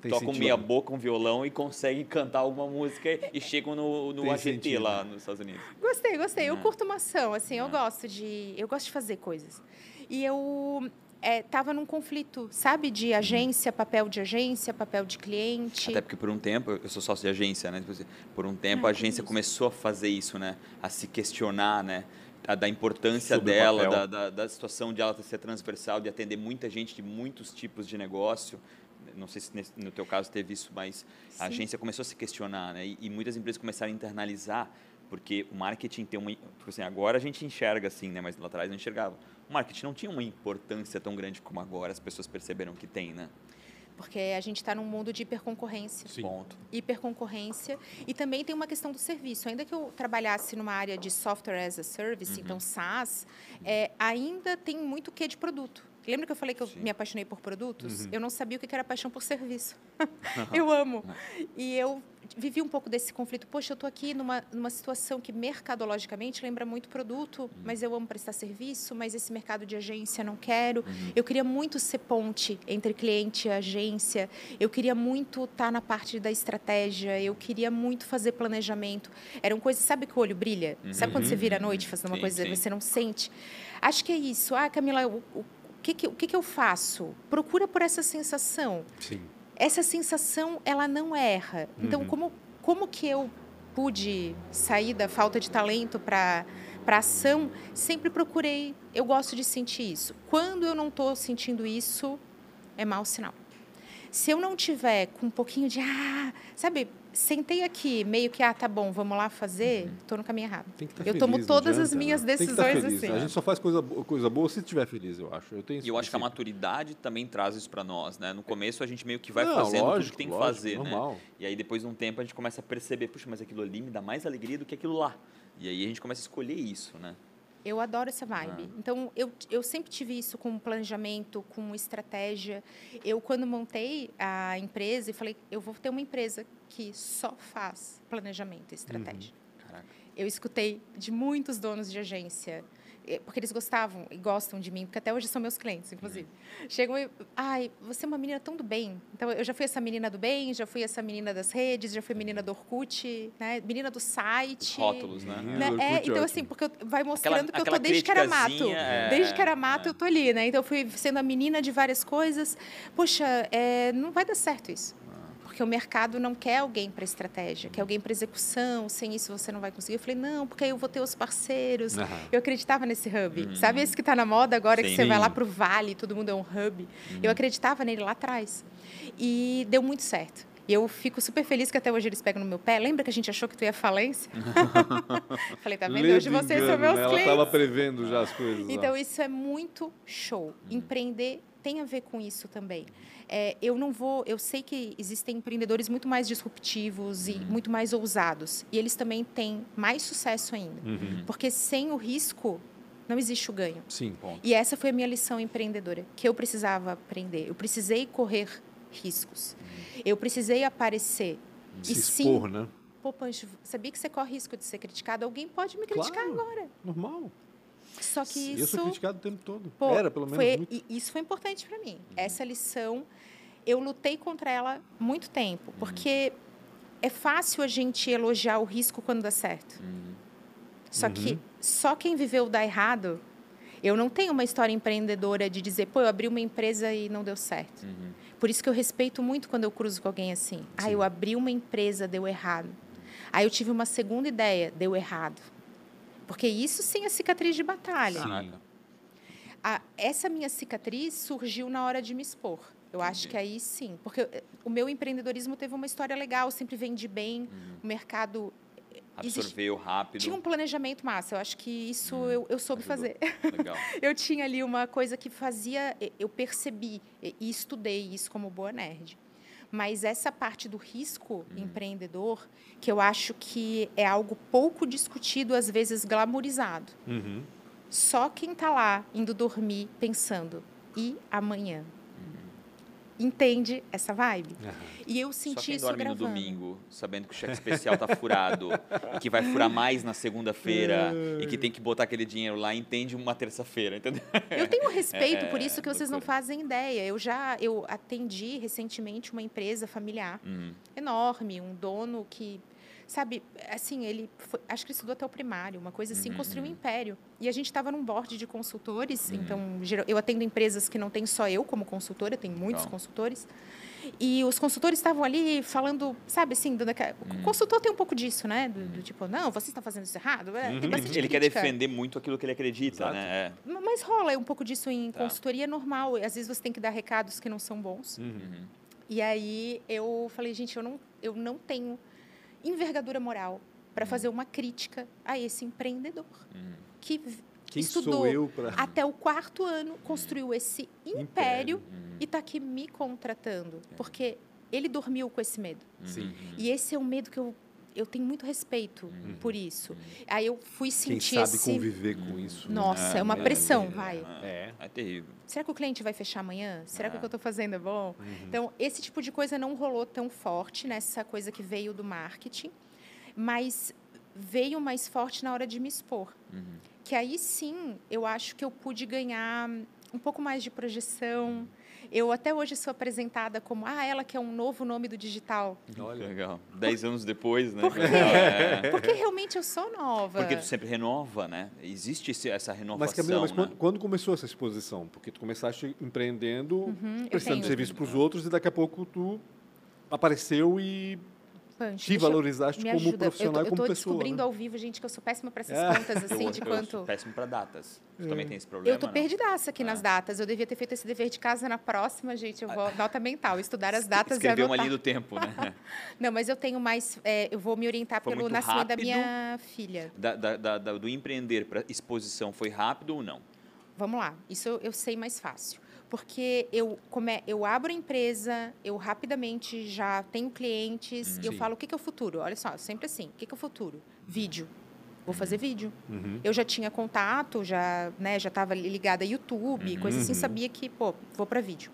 Tem tocam sentido. meia boca um violão e conseguem cantar alguma música e- chegam no, no AGT sentido. lá nos Estados Unidos. Gostei, gostei. Eu É. curto uma ação, assim, eu É. gosto de, eu gosto de fazer coisas. E eu estava num conflito, sabe, de agência, papel de agência, papel de cliente. Até porque por um tempo, eu sou sócio de agência, né? Tipo assim, Por um tempo Ai, a agência isso. começou a fazer isso, né? A se questionar, né? A, da importância Sobre dela, da, da, da situação de ela ser transversal, de atender muita gente de muitos tipos de negócio. Não sei se nesse- no teu caso teve isso, mas Sim. a agência começou a se questionar, né? E, e muitas empresas começaram a internalizar, porque o marketing tem uma... Tipo assim, agora a gente enxerga assim, né? Mas lá atrás não enxergava. O marketing não tinha uma importância tão grande como agora as pessoas perceberam que tem, né? Porque a gente está num mundo de hiperconcorrência. Sim. Ponto. hiperconcorrência e também tem uma questão do serviço. Ainda que eu trabalhasse numa área de software as a service, Uhum. então SaaS, é, ainda tem muito que de produto. Lembra que eu falei que eu Sim. me apaixonei por produtos? Uhum. Eu não sabia o que era paixão por serviço. eu amo. E eu vivi um pouco desse conflito. Poxa, eu estou aqui numa, numa situação que mercadologicamente lembra muito produto, mas eu amo prestar serviço, mas esse mercado de agência não quero. Eu queria muito ser ponte entre cliente e agência. Eu queria muito estar na parte da estratégia. Eu queria muito fazer planejamento. Eram coisas, sabe que o olho brilha? Sabe quando você vira à noite fazendo uma Sim, coisa sim. e você não sente? Acho que é isso. Ah, Camila, o, o, que, que, o que, que eu faço? Procura por essa sensação. Sim. Essa sensação, ela não erra. Então, Uhum. como, como que eu pude sair da falta de talento para para ação? Sempre procurei. Eu gosto de sentir isso. Quando eu não estou sentindo isso, é mau sinal. Se eu não tiver com um pouquinho de ah, sabe, sentei aqui, meio que ah, tá bom, vamos lá fazer, estou no caminho errado. Tem que estar Eu feliz, tomo todas as adianta, minhas né? Tem que estar decisões feliz. assim. A gente só faz coisa, coisa boa se estiver feliz, eu acho. Eu tenho E eu acho que a maturidade também traz isso para nós, né? No começo a gente meio que vai Não, fazendo tudo lógico, que tem que lógico, fazer, né? normal. E aí depois de um tempo a gente começa a perceber, puxa, mas aquilo ali me dá mais alegria do que aquilo lá. E aí a gente começa a escolher isso, né? Eu adoro essa vibe. Ah. Então, eu, eu sempre tive isso com planejamento, com estratégia. Eu, quando montei a empresa, eu falei, eu vou ter uma empresa que só faz planejamento e estratégia. Caraca. Eu escutei de muitos donos de agência, porque eles gostavam e gostam de mim, porque até hoje são meus clientes, inclusive. Chegam e, ai, você é uma menina tão do bem. Então, eu já fui essa menina do bem, já fui essa menina das redes, já fui menina do Orkut, né? menina do site. rótulos, né? Né? do É, Orkut, então, assim, porque eu- vai mostrando que eu aquela tô desde Caramato. criticazinha, é, desde Caramato é. eu tô ali, né? Então, eu fui sendo a menina de várias coisas. Poxa, é, não vai dar certo isso. Porque o mercado não quer alguém para estratégia, quer alguém para execução. Sem isso você não vai conseguir. Eu falei, não, porque aí eu vou ter os parceiros. Aham. Eu acreditava nesse hub. Sabe esse que está na moda agora, que Sim. você vai lá para o Vale, todo mundo é um hub? Eu acreditava nele lá atrás. E deu muito certo. E eu fico super feliz que até hoje eles pegam no meu pé. Lembra que a gente achou que tu ia falência? Falei, tá vendo? Lê Hoje vocês engano, são meus né? Ela clientes. estava prevendo já as coisas. lá. Então, isso é muito show. Empreender tem a ver com isso também. É, eu não vou. Eu sei que existem empreendedores muito mais disruptivos e muito mais ousados. E eles também têm mais sucesso ainda. Uhum. Porque sem o risco, não existe o ganho. Sim. Ponto. E essa foi a minha lição empreendedora, que eu precisava aprender. Eu precisei correr riscos. Eu precisei aparecer. Se e expor, sim, né? pô, Pancho, sabia que você corre risco de ser criticado? Alguém pode me criticar Claro. agora. Normal. Só que Eu isso sou criticado o tempo todo. Pô, Era, pelo menos, foi, muito. isso foi importante para mim. Essa lição, eu lutei contra ela muito tempo, porque é fácil a gente elogiar o risco quando dá certo. Só que só quem viveu dá errado. Eu não tenho uma história empreendedora de dizer, pô, eu abri uma empresa e não deu certo. Uhum. Por isso que eu respeito muito quando eu cruzo com alguém assim. Ah, eu abri uma empresa, deu errado. Aí eu tive uma segunda ideia, deu errado. Porque isso sim é cicatriz de batalha. A- essa minha cicatriz surgiu na hora de me expor. Eu acho Entendi. que aí sim. Porque eh, o meu empreendedorismo teve uma história legal, sempre vendi bem, Uhum. o mercado existe- Absorveu rápido. tinha um planejamento massa. Eu acho que isso eu, eu soube ajudou. fazer. Legal. Eu tinha ali uma coisa que fazia, eu percebi e e estudei isso como boa nerd. Mas essa parte do risco empreendedor, que eu acho que é algo pouco discutido, às vezes glamourizado. Uhum. Só quem está lá indo dormir pensando, e amanhã? Entende essa vibe? Aham. E eu Só senti quem isso dorme gravando. no domingo, sabendo que o cheque especial tá furado e que vai furar mais na segunda-feira e que tem que botar aquele dinheiro lá, entende uma terça-feira, entendeu? Eu tenho respeito É, por isso que vocês não fazem ideia. Eu já eu atendi recentemente uma empresa familiar Hum, enorme, um dono que, sabe, assim, ele foi, acho que ele estudou até o primário, uma coisa assim, Uhum, construiu um uhum. império. E a gente estava num board de consultores, Uhum. então eu atendo empresas que não tem só eu como consultora, tem muitos consultores. E os consultores estavam ali falando, sabe assim, dando aquela- Uhum. o consultor tem um pouco disso, né? Do, do tipo, não, você está fazendo isso errado. É, Tem bastante Ele quer crítica. defender muito aquilo que ele acredita, Exato. né? É. Mas rola um pouco disso em Tá. consultoria normal. Às vezes você tem que dar recados que não são bons. Uhum. Uhum. E aí eu falei, gente, eu não, eu não tenho envergadura moral para Uhum. fazer uma crítica a esse empreendedor Uhum. que Quem estudou sou eu para. até o quarto ano, construiu esse império, Império. Uhum. e está aqui me contratando. Porque ele dormiu com esse medo. Sim. Uhum. E esse é um medo que eu, eu tenho muito respeito por isso. Aí eu fui Quem sentir sabe esse... conviver com isso. né? Nossa, é, É, uma é, pressão, é, vai. É. É terrível. Será que o cliente vai fechar amanhã? Será que o É. que eu estou fazendo é bom? Então, esse tipo de coisa não rolou tão forte nessa coisa que veio do marketing, mas veio mais forte na hora de me expor. Que aí sim, eu acho que eu pude ganhar um pouco mais de projeção. Eu até hoje sou apresentada como, ah, ela que é um novo nome do digital. Olha. Legal. Dez anos depois, né? Por quê? É. Porque realmente eu sou nova. Porque tu sempre renova, né? Existe esse- essa renovação, Mas, Camila, mas né? quando, quando começou essa exposição? Porque tu começaste empreendendo, Uhum, prestando serviço para os outros e daqui a pouco tu apareceu e Punch, te deixa eu- valorizaste me como ajuda. profissional eu e tô, como eu tô pessoa. descobrindo né? ao vivo, gente, que eu sou péssima para essas É. contas, assim, eu, de eu quanto... sou péssimo para datas. Tu também tem esse problema? Eu tô não? perdidaça aqui Ah. nas datas. Eu devia ter feito esse dever de casa na próxima, gente. Eu vou nota mental, estudar as datas e Escreveu uma anotar. linha do tempo, né? Não, mas eu tenho mais. é, eu vou me orientar Foi pelo nascimento da minha filha. Da- da- da- da- do empreender para exposição foi rápido ou não? Vamos lá, isso eu, eu sei mais fácil. Porque eu, come, eu abro a empresa, eu rapidamente já tenho clientes, e eu falo o que, que é o futuro. Olha só, sempre assim: o que, que é o futuro? Vídeo. Vou fazer vídeo. Uhum. Eu já tinha contato, já né, já estava ligada a YouTube, coisa assim, Uhum. sabia que, pô, vou para vídeo.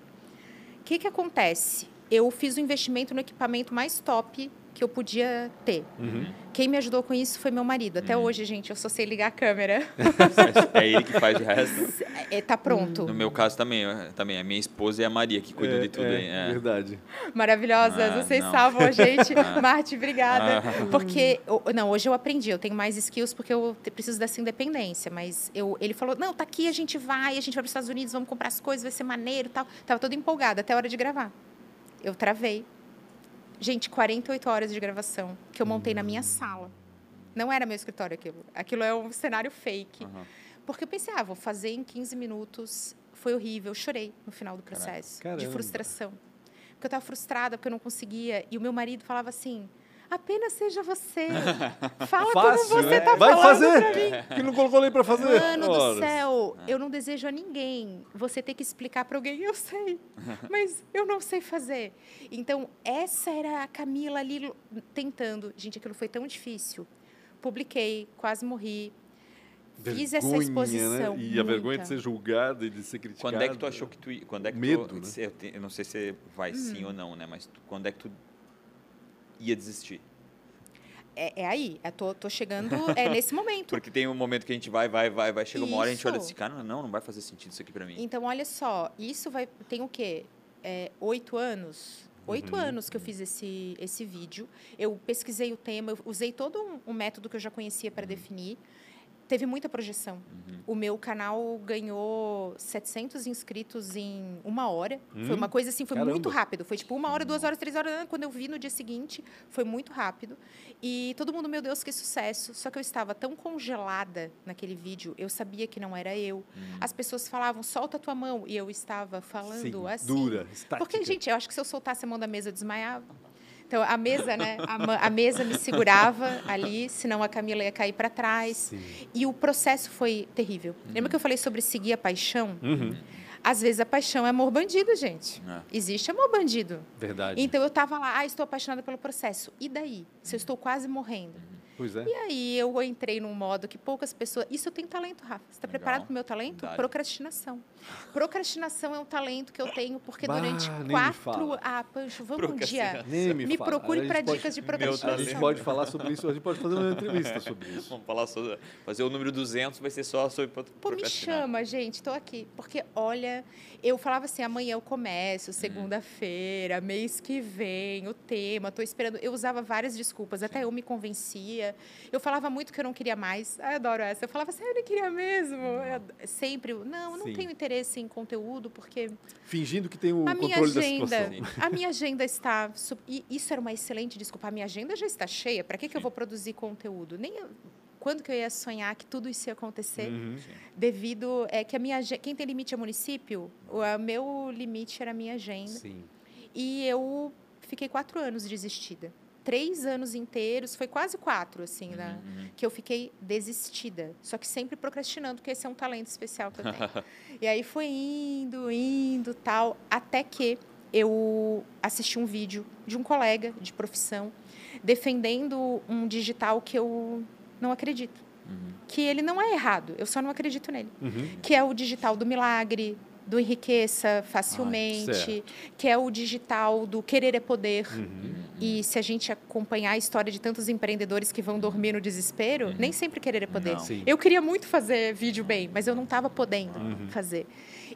O que, que acontece? Eu fiz um investimento no equipamento mais top que eu podia ter. Uhum. Quem me ajudou com isso foi meu marido. Até hoje, gente, eu só sei ligar a câmera. É ele que faz o resto. É, tá pronto. No meu caso também, eu- também a minha esposa e a Maria que cuidam é, de tudo é, aí. é. Verdade. Maravilhosas, Ah, vocês não. salvam a gente. Ah. Marte, obrigada. Ah. Porque, não, hoje eu aprendi, eu tenho mais skills porque eu preciso dessa independência. Mas eu, ele falou, não, tá aqui, a gente vai, a gente vai para os Estados Unidos, vamos comprar as coisas, vai ser maneiro e tal. Tava toda empolgada, até a hora de gravar. Eu travei. Gente, 48 horas de gravação que eu montei na minha sala. Não era meu escritório aquilo. Aquilo é um cenário fake. Aham. Porque eu pensei, ah, vou fazer em 15 minutos. Foi horrível, eu chorei no final do processo. De Caramba. frustração. Porque eu estava frustrada, porque eu não conseguia. E o meu marido falava assim, apenas seja você. Fala Fácil, como você né? está Vai falando fazer. pra mim. Que não colocou nem para fazer. Mano Horas. do céu, eu não desejo a ninguém você ter que explicar para alguém, eu sei, mas eu não sei fazer. Então, essa era a Camila ali tentando. Gente, aquilo foi tão difícil. Publiquei, quase morri. Fiz essa Vergonha, exposição. Né? E a vergonha de muita. ser julgada e de ser criticada. Quando é que tu achou que tu ia- quando é que Medo, tu, né? eu, te- eu não sei se vai sim ou não, né, mas tu- quando é que tu ia desistir? É, é aí, eu tô, tô chegando, é nesse momento. Porque tem um momento que a gente vai, vai, vai, vai, chega uma hora e a gente olha assim, cara, não, não vai fazer sentido isso aqui pra mim. Então, olha só, isso vai. Tem o quê? É, oito anos? Oito Uhum. anos que eu fiz esse, esse vídeo. Eu pesquisei o tema, eu usei todo um, um método que eu já conhecia Uhum. para definir. Teve muita projeção. O meu canal ganhou 700 inscritos em uma hora. Foi Hum, uma coisa assim, foi caramba. muito rápido. Foi tipo uma hora, duas horas, três horas. Quando eu vi no dia seguinte, foi muito rápido. E todo mundo, meu Deus, que sucesso. Só que eu estava tão congelada naquele vídeo, eu sabia que não era eu. As pessoas falavam, solta a tua mão. E eu estava falando Sim, assim. dura, estática. Porque, gente, eu acho que se eu soltasse a mão da mesa, eu desmaiava. Então, a mesa, né? A, a mesa me segurava ali, senão a Camila ia cair para trás. Sim. E o processo foi terrível. Lembra que eu falei sobre seguir a paixão? Uhum. Às vezes a paixão é amor bandido, gente. É. Existe amor bandido. Verdade. Então eu estava lá, ah, estou apaixonada pelo processo. E daí? Se eu estou quase morrendo? Pois é. E aí eu entrei num modo que poucas pessoas. Isso eu tenho talento, Rafa. Você está preparado para o meu talento? Verdade. Procrastinação. Procrastinação é um talento que eu tenho porque Bah, durante quatro. Ah, Pancho, vamos um dia. Procrastinação. Nem me, Me fala. procure para pode- dicas de Meu A procrastinação. gente pode falar sobre isso, a gente pode fazer uma entrevista sobre isso. Vamos falar sobre, fazer o número 200 vai ser só sobre Pô, me chama, gente, estou aqui. Porque, olha, eu falava assim, amanhã eu começo, segunda-feira, mês que vem, o tema, estou esperando. Eu usava várias desculpas, até eu me convencia. Eu falava muito que eu não queria mais. Ai, eu adoro essa. Eu falava assim, "Ah, eu não queria mesmo. Eu- sempre, não, não Sim. tenho interesse em conteúdo, porque Fingindo que tem o a minha agenda, a minha agenda está, e isso era uma excelente desculpa. A minha agenda já está cheia. Para que que eu vou produzir conteúdo? Nem eu- quando que eu ia sonhar que tudo isso ia acontecer? Uhum. Devido é que a minha quem tem limite é município. O meu limite era a minha agenda Sim. e eu fiquei quatro anos desistida. Três anos inteiros, foi quase quatro, assim, né? Uhum. Que eu fiquei desistida. Só que sempre procrastinando, porque esse é um talento especial que eu tenho. e aí foi indo, indo, tal, até que eu assisti um vídeo de um colega de profissão defendendo um digital que eu não acredito. Uhum. Que ele não é errado, eu só não acredito nele. Uhum. Que é o digital do milagre, do enriqueça facilmente, certo. que é o digital do querer é poder. Uhum. E se a gente acompanhar a história de tantos empreendedores que vão dormir no desespero, nem sempre querer é poder. Eu queria muito fazer vídeo bem, mas eu não estava podendo Uhum. fazer.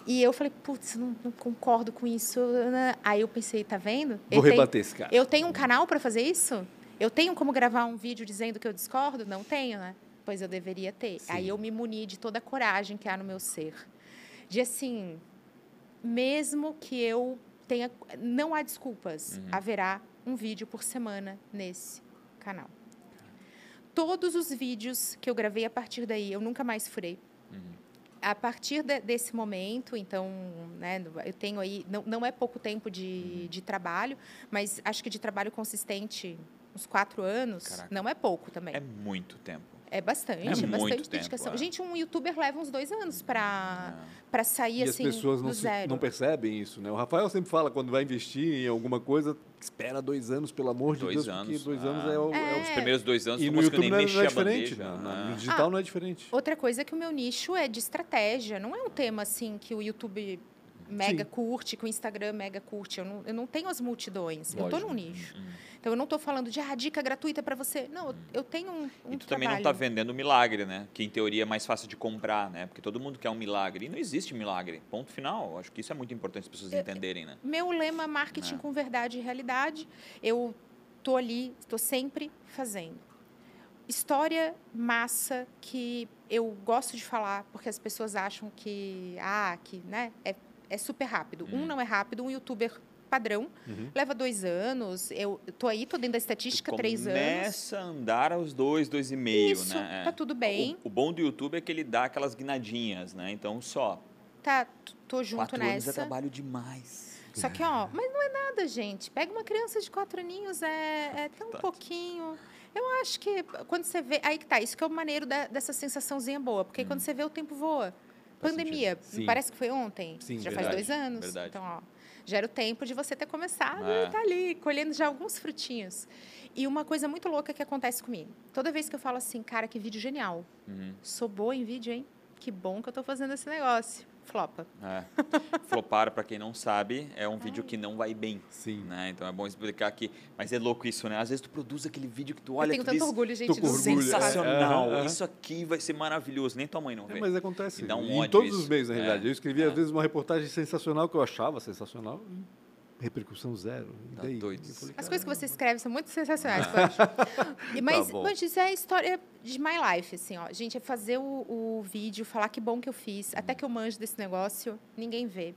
E eu falei, putz, não, não concordo com isso. né? Aí eu pensei, tá vendo? Vou Eu tenho- rebater esse cara. eu tenho um canal para fazer isso? Eu tenho como gravar um vídeo dizendo que eu discordo? Não tenho, né? Pois eu deveria ter. Sim. Aí eu me muni de toda a coragem que há no meu ser. De assim, mesmo que eu tenha. Não há desculpas. Uhum. Haverá um vídeo por semana nesse canal. Todos os vídeos que eu gravei a partir daí, eu nunca mais furei. Uhum. A partir de- desse momento, então, né, eu tenho aí, não, não é pouco tempo de, de trabalho, mas acho que de trabalho consistente, uns quatro anos, Caraca. não é pouco também. É, muito tempo. Bastante, é é, muito bastante tempo, dedicação. é. Gente, um youtuber leva uns dois anos para É. para sair E as assim pessoas do não, se- zero. não percebem isso, né? O Rafael sempre fala, quando vai investir em alguma coisa, espera dois anos, pelo amor de Dois Deus, anos. porque dois ah, anos é o... é o- Os primeiros dois anos E no YouTube nem não é, não é diferente, não, Ah. no digital Ah, não é diferente. Outra coisa é que o meu nicho é de estratégia, não é um tema assim que o YouTube mega Sim. curte, que o Instagram mega curte. Eu não, eu não tenho as multidões, eu Lógico. estou num nicho. Hum. Então eu não estou falando de ah, dica gratuita para você. Não, eu tenho um, um E tu também não trabalho. está vendendo milagre, né? Que em teoria é mais fácil de comprar, né? Porque todo mundo quer um milagre. E não existe milagre. Ponto final. Acho que isso é muito importante as pessoas entenderem, né? Meu lema é marketing É. com verdade e realidade. Eu tô ali, estou sempre fazendo. História massa que eu gosto de falar porque as pessoas acham que ah, que, né, é, é super rápido. Um Uhum. não é rápido, um youtuber padrão Uhum. leva dois anos. Eu tô aí, tô dentro da estatística, três anos. Começa a andar aos dois, dois e meio, Isso, né? Tá tudo bem. O, o bom do YouTube é que ele dá aquelas guinadinhas, né? Então só. Tá, tô junto Quatro anos é nessa. trabalho demais. Só que, ó, mas não é nada, gente. Pega uma criança de quatro aninhos, é, é tão Verdade. pouquinho. Eu acho que quando você vê. Aí que tá, isso que é o maneiro da- dessa sensaçãozinha boa, porque quando você vê o tempo voa. Pandemia, parece que foi ontem. Sim, já verdade, faz dois anos. verdade. Então, ó, já era o tempo de você ter começado É. e tá ali, colhendo já alguns frutinhos. E uma coisa muito louca que acontece comigo. Toda vez que eu falo assim, cara, que vídeo genial. Uhum. Sou boa em vídeo, hein? Que bom que eu tô fazendo esse negócio. Flopa. É. Flopar, para quem não sabe, é um vídeo que não vai bem. Sim. Né? Então é bom explicar aqui. Mas é louco isso, né? Às vezes tu produz aquele vídeo que tu eu olha tenho tu tanto diz, orgulho, gente, do orgulho, é. sensacional. Aham, aham. Isso aqui vai ser maravilhoso. Nem tua mãe não vê. É, mas acontece. Me dá um em todos isso. os meios, na É, realidade. Eu escrevi, é. às vezes, uma reportagem sensacional que eu achava sensacional. Repercussão zero. Tá daí? falei, As coisas que você escreve são muito sensacionais, Band. E, mas, Tá. Band, isso é a história de my life, assim, ó. Gente, é fazer o, o vídeo, falar que bom que eu fiz, até que eu manjo desse negócio, ninguém vê.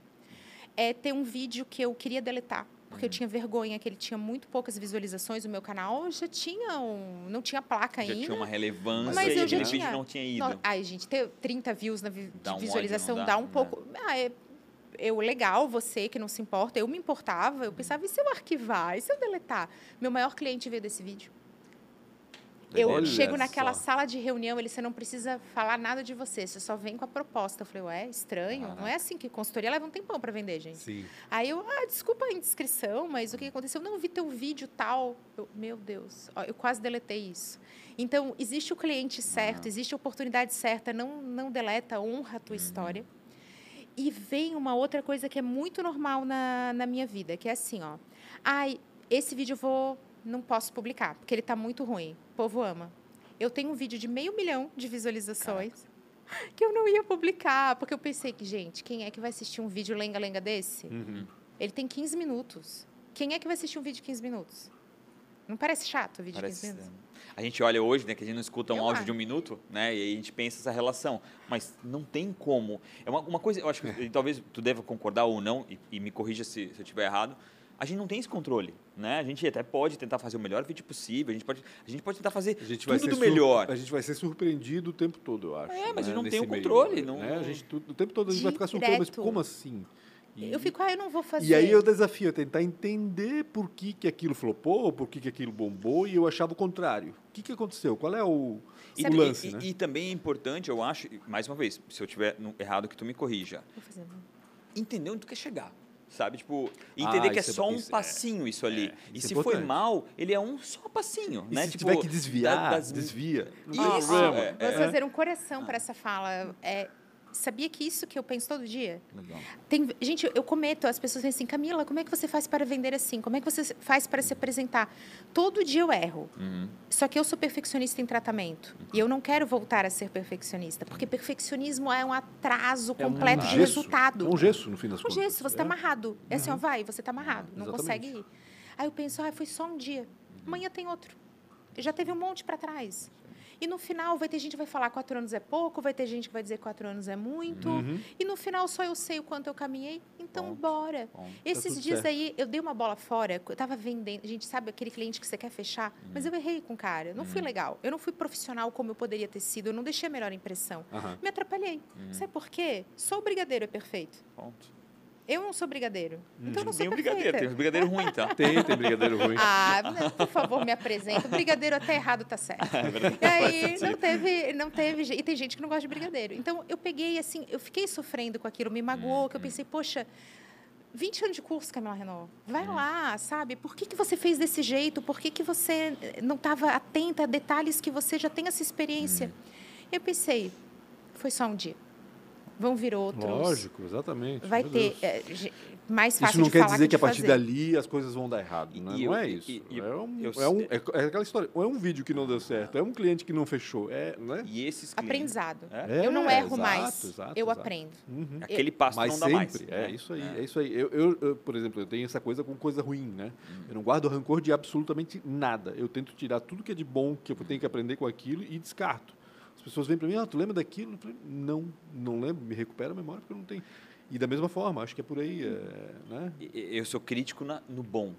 É ter um vídeo que eu queria deletar, porque eu Uhum. tinha vergonha que ele tinha muito poucas visualizações, o meu canal já tinha um, não tinha placa Já ainda. tinha uma relevância Mas e eu já tinha- vídeo não tinha ido. No- Ai, gente, ter 30 views na vi- Dá de um visualização ódio, dá, dá? um pouco. Ah, é, eu, legal, você que não se importa. Eu me importava, eu pensava, e se eu arquivar? E se eu deletar? Meu maior cliente veio desse vídeo. Eu Olha chego naquela só. sala de reunião, ele você não precisa falar nada de você, você só vem com a proposta. Eu falei, ué, estranho. Não é assim que consultoria leva um tempão para vender, gente. Sim. Aí eu, ah, desculpa a indiscrição, mas o que aconteceu? Não vi teu vídeo tal. Eu, meu Deus, ó, eu quase deletei isso. Então, existe o cliente certo, Ah. existe a oportunidade certa, não, não deleta, honra a tua história. E vem uma outra coisa que é muito normal na, na minha vida, que é assim, ó. Ai, esse vídeo eu vou, não posso publicar, porque ele está muito ruim. O povo ama. Eu tenho um vídeo de meio milhão de visualizações que eu não ia publicar, porque eu pensei que, gente, quem é que vai assistir um vídeo lenga-lenga desse? Uhum. Ele tem 15 minutos. Quem é que vai assistir um vídeo de 15 minutos? Não parece chato o vídeo Parece, de 15 minutos? A gente olha hoje, né, que a gente não escuta um Eu áudio acho. de um minuto, né, e aí a gente pensa essa relação. Mas não tem como. É uma, uma coisa, eu acho que e talvez tu deva concordar ou não, e, e me corrija se, se eu estiver errado. A gente não tem esse controle, né? A gente até pode tentar fazer o melhor vídeo possível, a gente pode, a gente pode tentar fazer A gente tudo do melhor. A gente vai ser surpreendido o tempo todo, eu acho. É, mas né, eu não nesse tenho meio, controle, não- né? A gente, o tempo todo a gente vai ficar surpreso, mas Direto. como assim? E- Eu fico, ah, eu não vou fazer. E aí o desafio é tentar entender por que, que aquilo flopou, por que, que aquilo bombou, e eu achava o contrário. O que, que aconteceu? Qual é o, E, o lance, e- né? e também é importante, eu acho, mais uma vez, se eu estiver no- errado, que tu me corrija, Vou fazer. entender onde tu quer chegar. Sabe? Tipo, entender Ah, que é é- só um isso é- passinho isso ali. é, e isso é se foi importante. mal, ele é um só passinho, E né? se tipo, tiver que desviar, da- das- desvia. Isso, é, Vou fazer um coração para essa fala. É, sabia que isso que eu penso todo dia? Legal. Tem, gente, eu cometo, as pessoas dizem assim, Camila, como é que você faz para vender assim? Como é que você faz para se apresentar? Todo dia eu erro. Uhum. Só que eu sou perfeccionista em tratamento. E eu não quero voltar a ser perfeccionista, porque perfeccionismo é um atraso É um completo de gesso. resultado. É um gesso, no fim das Um contas. gesso, você está É. amarrado. É assim, ó, vai, você está amarrado, não Exatamente. consegue ir. Aí eu penso, ah, foi só um dia. Amanhã tem outro. Já teve um monte para trás. E no final vai ter gente que vai falar quatro anos é pouco, vai ter gente que vai dizer quatro anos é muito. Uhum. E no final só eu sei o quanto eu caminhei, então Ponto. bora. Bom. Esses tudo dias certo. aí, eu dei uma bola fora, eu estava vendendo. A gente sabe aquele cliente que você quer fechar, mas eu errei com o cara. Não fui legal. Eu não fui profissional como eu poderia ter sido. Eu não deixei a melhor impressão. Me atrapalhei. Sabe por quê? Só o brigadeiro é perfeito. Ponto. Eu não sou brigadeiro. Então eu não sou Tem um perfeita. brigadeiro, tem um brigadeiro ruim, tá? Tem, tem brigadeiro ruim. Ah, por favor, me apresenta. O brigadeiro até errado tá certo. E aí não teve, não teve. E tem gente que não gosta de brigadeiro. Então eu peguei assim, eu fiquei sofrendo com aquilo, me magoou, que eu pensei, poxa. 20 anos de curso, Camila Renault. Vai lá, sabe? Por que, que você fez desse jeito? Por que, que você eh, não estava atenta a detalhes que você já tem essa experiência? Eu pensei, foi só um dia. Vão vir outros. Lógico, exatamente. Vai Meu ter ge- mais fácil Isso não quer dizer que, de a partir dali as coisas vão dar errado, E- né? e não eu- é isso. e- é, um, eu- é, um, é, é aquela história. Ou é um vídeo que não deu certo, é um cliente que não fechou. É, né? E esses clientes, Aprendizado. É? eu não É, erro exato, mais. exato, eu exato. aprendo. Uhum. aquele passo Mas não dá sempre, mais. é né? isso aí, é, isso aí. Eu, eu- eu, por exemplo, eu tenho essa coisa com coisa ruim, né? Eu não guardo rancor de absolutamente nada. Eu tento tirar tudo que é de bom que eu tenho que aprender com aquilo e descarto. As pessoas vêm para mim, ah, tu lembra daquilo? Falei, não, não lembro, me recupera a memória porque eu não tenho. E da mesma forma, acho que é por aí, é, né? Eu sou crítico na- no bom.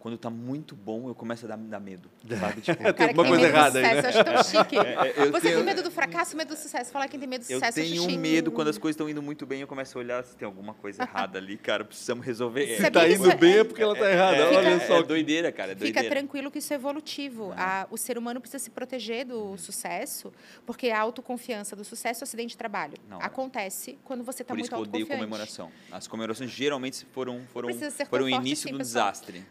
Quando tá muito bom, eu começo a dar, dar medo. Sabe? Tipo, cara que alguma tem coisa errada aí, né? eu acho tão chique. É, eu Você tenho- tem medo do fracasso, medo do sucesso. Falar quem tem medo do eu sucesso, eu tenho um medo quando as coisas estão indo muito bem, eu começo a olhar se tem alguma coisa errada ali, cara, precisamos resolver. Se Se Sabia tá indo é- bem é porque ela tá errada. É, Olha é, só. é doideira, cara, é Fica doideira. tranquilo que isso é evolutivo. A- o ser humano precisa se proteger do sucesso, porque a autoconfiança do sucesso é acidente de trabalho. Não, é. Acontece quando você está Por isso muito que eu odeio autoconfiante. comemoração. As comemorações geralmente foram, foram, foram o início assim, do pessoal. desastre.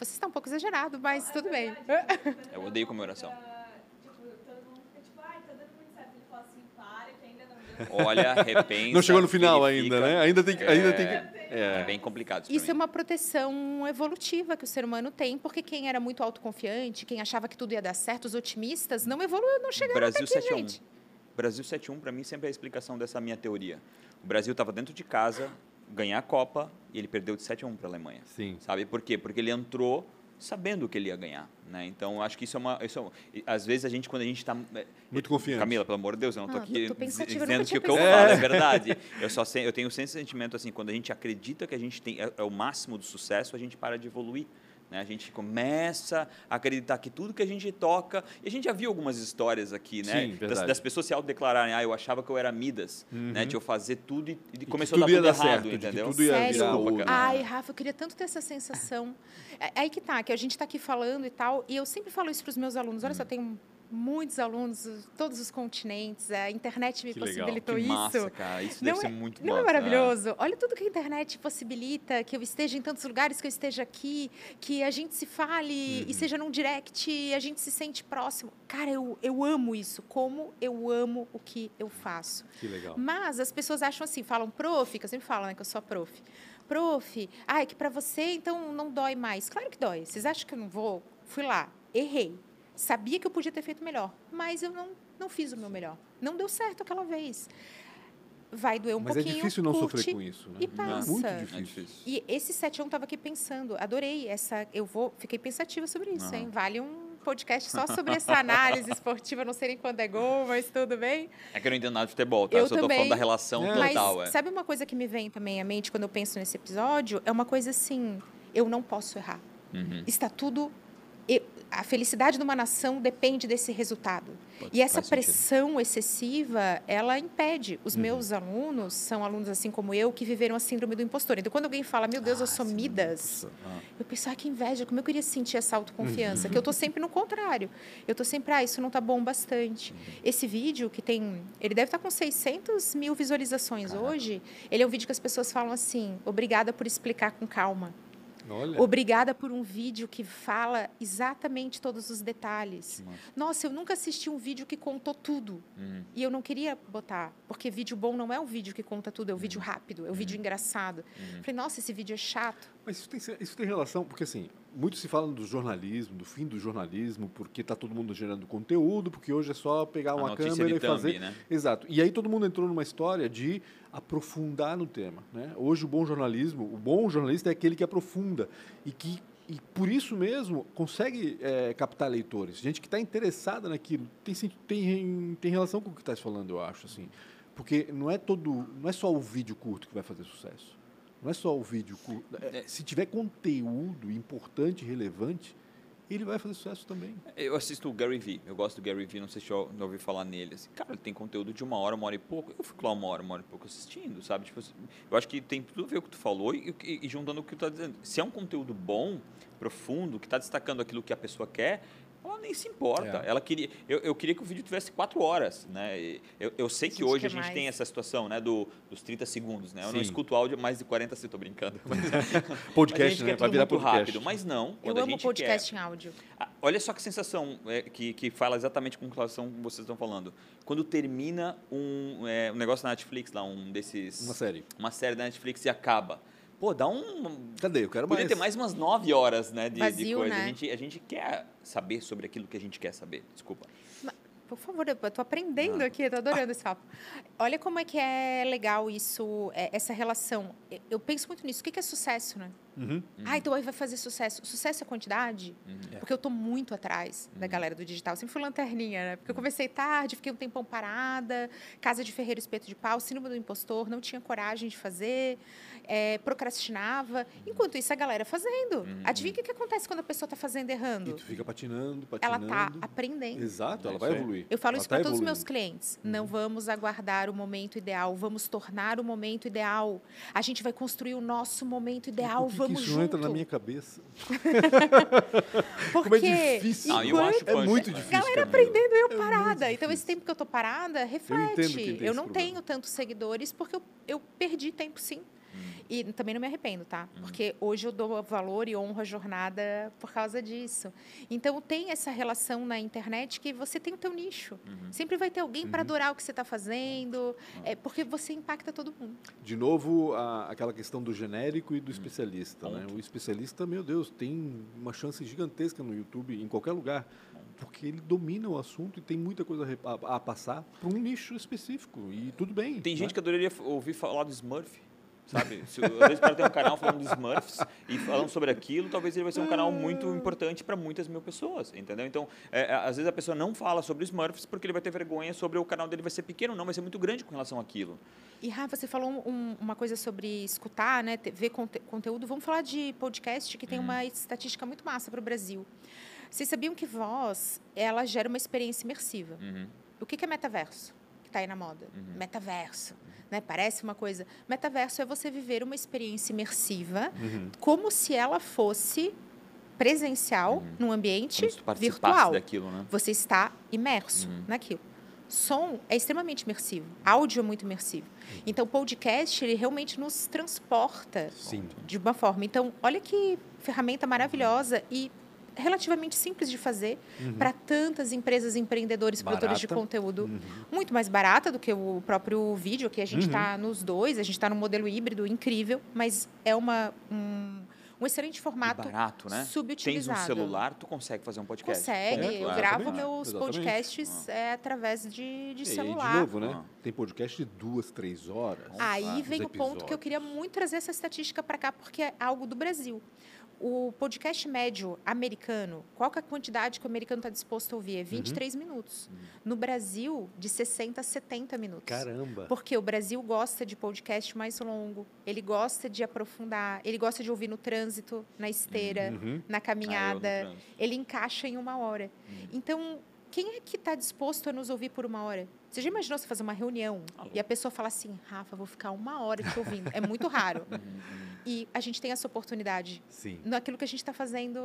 É, Você está um pouco exagerado, mas tudo bem. Eu odeio comemoração. Todo mundo fica ai, dando muito certo. Ele fala para, que ainda não deu Olha, repensa. Não chegou no final verifica. ainda, né? Ainda tem que. Ainda tem que É é. bem complicado isso, Isso é uma proteção evolutiva que o ser humano tem, porque quem era muito autoconfiante, quem achava que tudo ia dar certo, os otimistas, não evoluiu, não chegaram Brasil até aqui, 7 a 1. gente. Brasil 7 a 1 para mim sempre é a explicação dessa minha teoria. O Brasil estava dentro de casa, ganhar a Copa e ele perdeu de 7 a 1 para a Alemanha. Sim. Sabe por quê? Porque ele entrou sabendo que ele ia ganhar, né? Então acho que isso é uma, isso é um- e, às vezes a gente quando a gente está Muito confiante. Camila, pelo amor de Deus, eu não tô Ah, aqui tô dizendo que o que eu falo é verdade. Eu só sei, eu tenho esse sentimento assim, quando a gente acredita que a gente tem é, é o máximo do sucesso, a gente para de evoluir. Né? A gente começa a acreditar que tudo que a gente toca. E a gente já viu algumas histórias aqui, né? Sim, das, verdade. das pessoas se autodeclararem, ah, eu achava que eu era Midas, né? De eu fazer tudo e, e começou a dar tudo ia tudo dar errado, certo, entendeu? tudo ia Sério? virar Desculpa, cara. Ai, Rafa, eu queria tanto ter essa sensação. É, é aí que tá, que a gente está aqui falando e tal, e eu sempre falo isso para os meus alunos. Olha só, eu tenho muitos alunos, todos os continentes, a internet me Que legal, possibilitou Que isso. massa, cara. Isso Não deve ser é- muito Não massa. é maravilhoso? Olha tudo que a internet possibilita, que eu esteja em tantos lugares, que eu esteja aqui, que a gente se fale Uhum. e seja num direct, e a gente se sente próximo. Cara, eu, eu amo isso, como eu amo o que eu faço. Que legal. Mas as pessoas acham assim, falam prof, que eu sempre falo, né, que eu sou prof. Prof, ah, é que para você então não dói mais. Claro que dói. Vocês acham que eu não vou? Fui lá, errei. Sabia que eu podia ter feito melhor, mas eu não, não fiz o meu melhor. Não deu certo aquela vez. Vai doer um Mas é pouquinho. difícil não curte, sofrer com isso, né? E passa. Muito É difícil. difícil. E esse 7 1 estava aqui pensando, adorei essa, eu vou, fiquei pensativa sobre isso, Aham. hein? Vale um podcast só sobre essa análise esportiva, não sei nem quando é gol, mas tudo bem. É que eu não entendo nada de futebol, tá? Eu Eu só tô também. falando da relação É. total, Mas é. sabe uma coisa que me vem também à mente quando eu penso nesse episódio? É uma coisa assim, eu não posso errar. Uhum. Está tudo a felicidade de uma nação depende desse resultado. Pode- E essa faz sentido. pressão excessiva, ela impede. Os Uhum. meus alunos são alunos assim como eu que viveram a síndrome do impostor. Então, quando alguém fala, meu Deus, eu Ah, sou sim, Midas, ah. eu penso, ah, que inveja, como eu queria sentir essa autoconfiança, Uhum. que eu tô sempre no contrário. Eu tô sempre, ah, isso não tá bom bastante. Uhum. Esse vídeo que tem, ele deve estar com 600 mil visualizações hoje, ele é um vídeo que as pessoas falam assim, obrigada por explicar com calma. Olha. Obrigada por um vídeo que fala exatamente todos os detalhes. Nossa, eu nunca assisti um vídeo que contou tudo. Uhum. E eu não queria botar, porque vídeo bom não é um vídeo que conta tudo, é o vídeo rápido, é o vídeo engraçado. Falei, nossa, esse vídeo é chato. Mas isso tem, isso tem relação, porque assim, muito se fala do jornalismo, do fim do jornalismo, porque está todo mundo gerando conteúdo, porque hoje é só pegar uma câmera e thumb, fazer. né? Exato. E aí todo mundo entrou numa história de aprofundar no tema. Né? Hoje o bom jornalismo, o bom jornalista é aquele que aprofunda e que e por isso mesmo consegue é, captar leitores, gente que está interessada naquilo. Tem, tem, tem relação com o que está falando, eu acho, assim, porque não é todo, não é só o vídeo curto que vai fazer sucesso. Não é só o vídeo curto. É, É. Se tiver conteúdo importante, relevante, ele vai fazer sucesso também. Eu assisto o Gary Vee, eu gosto do Gary Vee, não sei se já já ouviu falar nele. Assim, cara, ele tem conteúdo de uma hora, uma hora e pouco. Eu fico lá uma hora, uma hora e pouco assistindo, sabe? Tipo, assim, eu acho que tem tudo a ver com o que tu falou e, e- e juntando o que tu tá dizendo. Se é um conteúdo bom, profundo, que está destacando aquilo que a pessoa quer, ela nem se importa. É. Ela queria, eu, eu queria que o vídeo tivesse quatro horas, né? Eu, eu sei que Gente, hoje a gente mais. tem essa situação, né? Do, dos 30 segundos, né? Eu não Sim. escuto áudio mais de 40 segundos, tô brincando. Mas, Podcast, a né? Vai virar muito podcast. rápido. Mas não, Eu quando a amo gente podcast quer... em áudio. Ah, Olha só que sensação é, que, que fala exatamente com relação que vocês estão falando. Quando termina um, é, um negócio na Netflix, lá, um desses. Uma série. uma série da Netflix e acaba. Pô, dá um. Cadê? Eu quero Podia mais. ter mais umas nove horas né, de, de Vazio, coisa. né? A, gente, a gente quer saber sobre aquilo que a gente quer saber. Desculpa. Por favor, eu estou aprendendo Ah. aqui, estou adorando esse papo. Olha como é que é legal isso, é, essa relação. Eu- Eu penso muito nisso. O que é sucesso, né? Uhum. Ah, então aí vai fazer sucesso. Sucesso é quantidade? Porque eu estou muito atrás da galera do digital. Sempre fui lanterninha, né? Porque eu comecei tarde, fiquei um tempão parada, casa de ferreiro, espeto de pau, síndrome do impostor, não tinha coragem de fazer, é, procrastinava. Enquanto isso, a galera fazendo. Adivinha o que, que acontece quando a pessoa está fazendo e E errando? tu fica patinando, Ela patinando. está aprendendo. Exato, É ela isso vai evoluir. Eu falo Ela isso tá para todos os meus clientes. Não vamos aguardar o momento ideal, vamos tornar o momento ideal. A gente vai construir o nosso momento ideal, Por que isso junto. não entra na minha cabeça? Porque Como é difícil. Ah, eu acho é muito difícil. Galera Camila. aprendendo eu É parada. Então, esse tempo que eu tô parada, reflete. Eu esse não problema. tenho tantos seguidores porque eu, eu perdi tempo, sim. Hum. E também não me arrependo, tá? Porque hoje eu dou valor e honro a jornada por causa disso. Então, tem essa relação na internet que você tem o teu nicho. Uhum. Sempre vai ter alguém para adorar o que você está fazendo, é, porque você impacta todo mundo. De novo, a- aquela questão do genérico e do especialista. Né? O especialista, meu Deus, tem uma chance gigantesca no YouTube, em qualquer lugar, porque ele domina o assunto e tem muita coisa a a, a passar para um nicho específico. E tudo bem. Tem né? gente que adoraria ouvir falar do Smurf. Sabe? Se, às vezes o cara tem um canal falando de Smurfs e falando sobre aquilo, talvez ele vai ser um canal muito importante para muitas mil pessoas, entendeu? Então, é, é, às vezes a pessoa não fala sobre Smurfs porque ele vai ter vergonha sobre o canal dele vai ser pequeno, não, vai ser muito grande com relação àquilo. E Rafa, você falou um- uma coisa sobre escutar, né, ver conte- conteúdo. Vamos falar de podcast que tem uma estatística muito massa para o Brasil. Vocês sabiam que voz ela gera uma experiência imersiva? Uhum. O que que é metaverso? Que está aí na moda. Metaverso. Né? Parece uma coisa. Metaverso é você viver uma experiência imersiva Uhum. como se ela fosse presencial num ambiente virtual. daquilo, né? Você está imerso naquilo. Som é extremamente imersivo. Áudio é muito imersivo. Então, o podcast, ele realmente nos transporta Sim. de uma forma. Então, olha que ferramenta maravilhosa e relativamente simples de fazer para tantas empresas, empreendedores, produtores de Barata. conteúdo. Uhum. Muito mais barata do que o próprio vídeo, que a gente está nos dois, a gente está no modelo híbrido incrível, mas é uma, um, um excelente E formato barato, né? Tens um subutilizado. celular, tu consegue fazer um podcast. Consegue, É, eu claro, gravo exatamente. meus Exatamente. podcasts é, através de, de E celular. de novo, né? Ah. Tem podcast de duas, três horas. Aí vem o ponto que eu episódios. queria muito trazer essa estatística para cá, porque é algo do Brasil. O podcast médio americano, qual que é a quantidade que o americano está disposto a ouvir? É 23 minutos. No Brasil, de 60 a 70 minutos. Caramba. Porque o Brasil gosta de podcast mais longo, ele gosta de aprofundar, ele gosta de ouvir no trânsito, na esteira, Uhum. na Ah, eu caminhada, trânsito. ele encaixa em uma hora. Então, quem é que está disposto a nos ouvir por uma hora? Você já imaginou você fazer uma reunião Alô. e a pessoa fala assim, Rafa, vou ficar uma hora te ouvindo? É muito raro. E a gente tem essa oportunidade Sim. naquilo que a gente está fazendo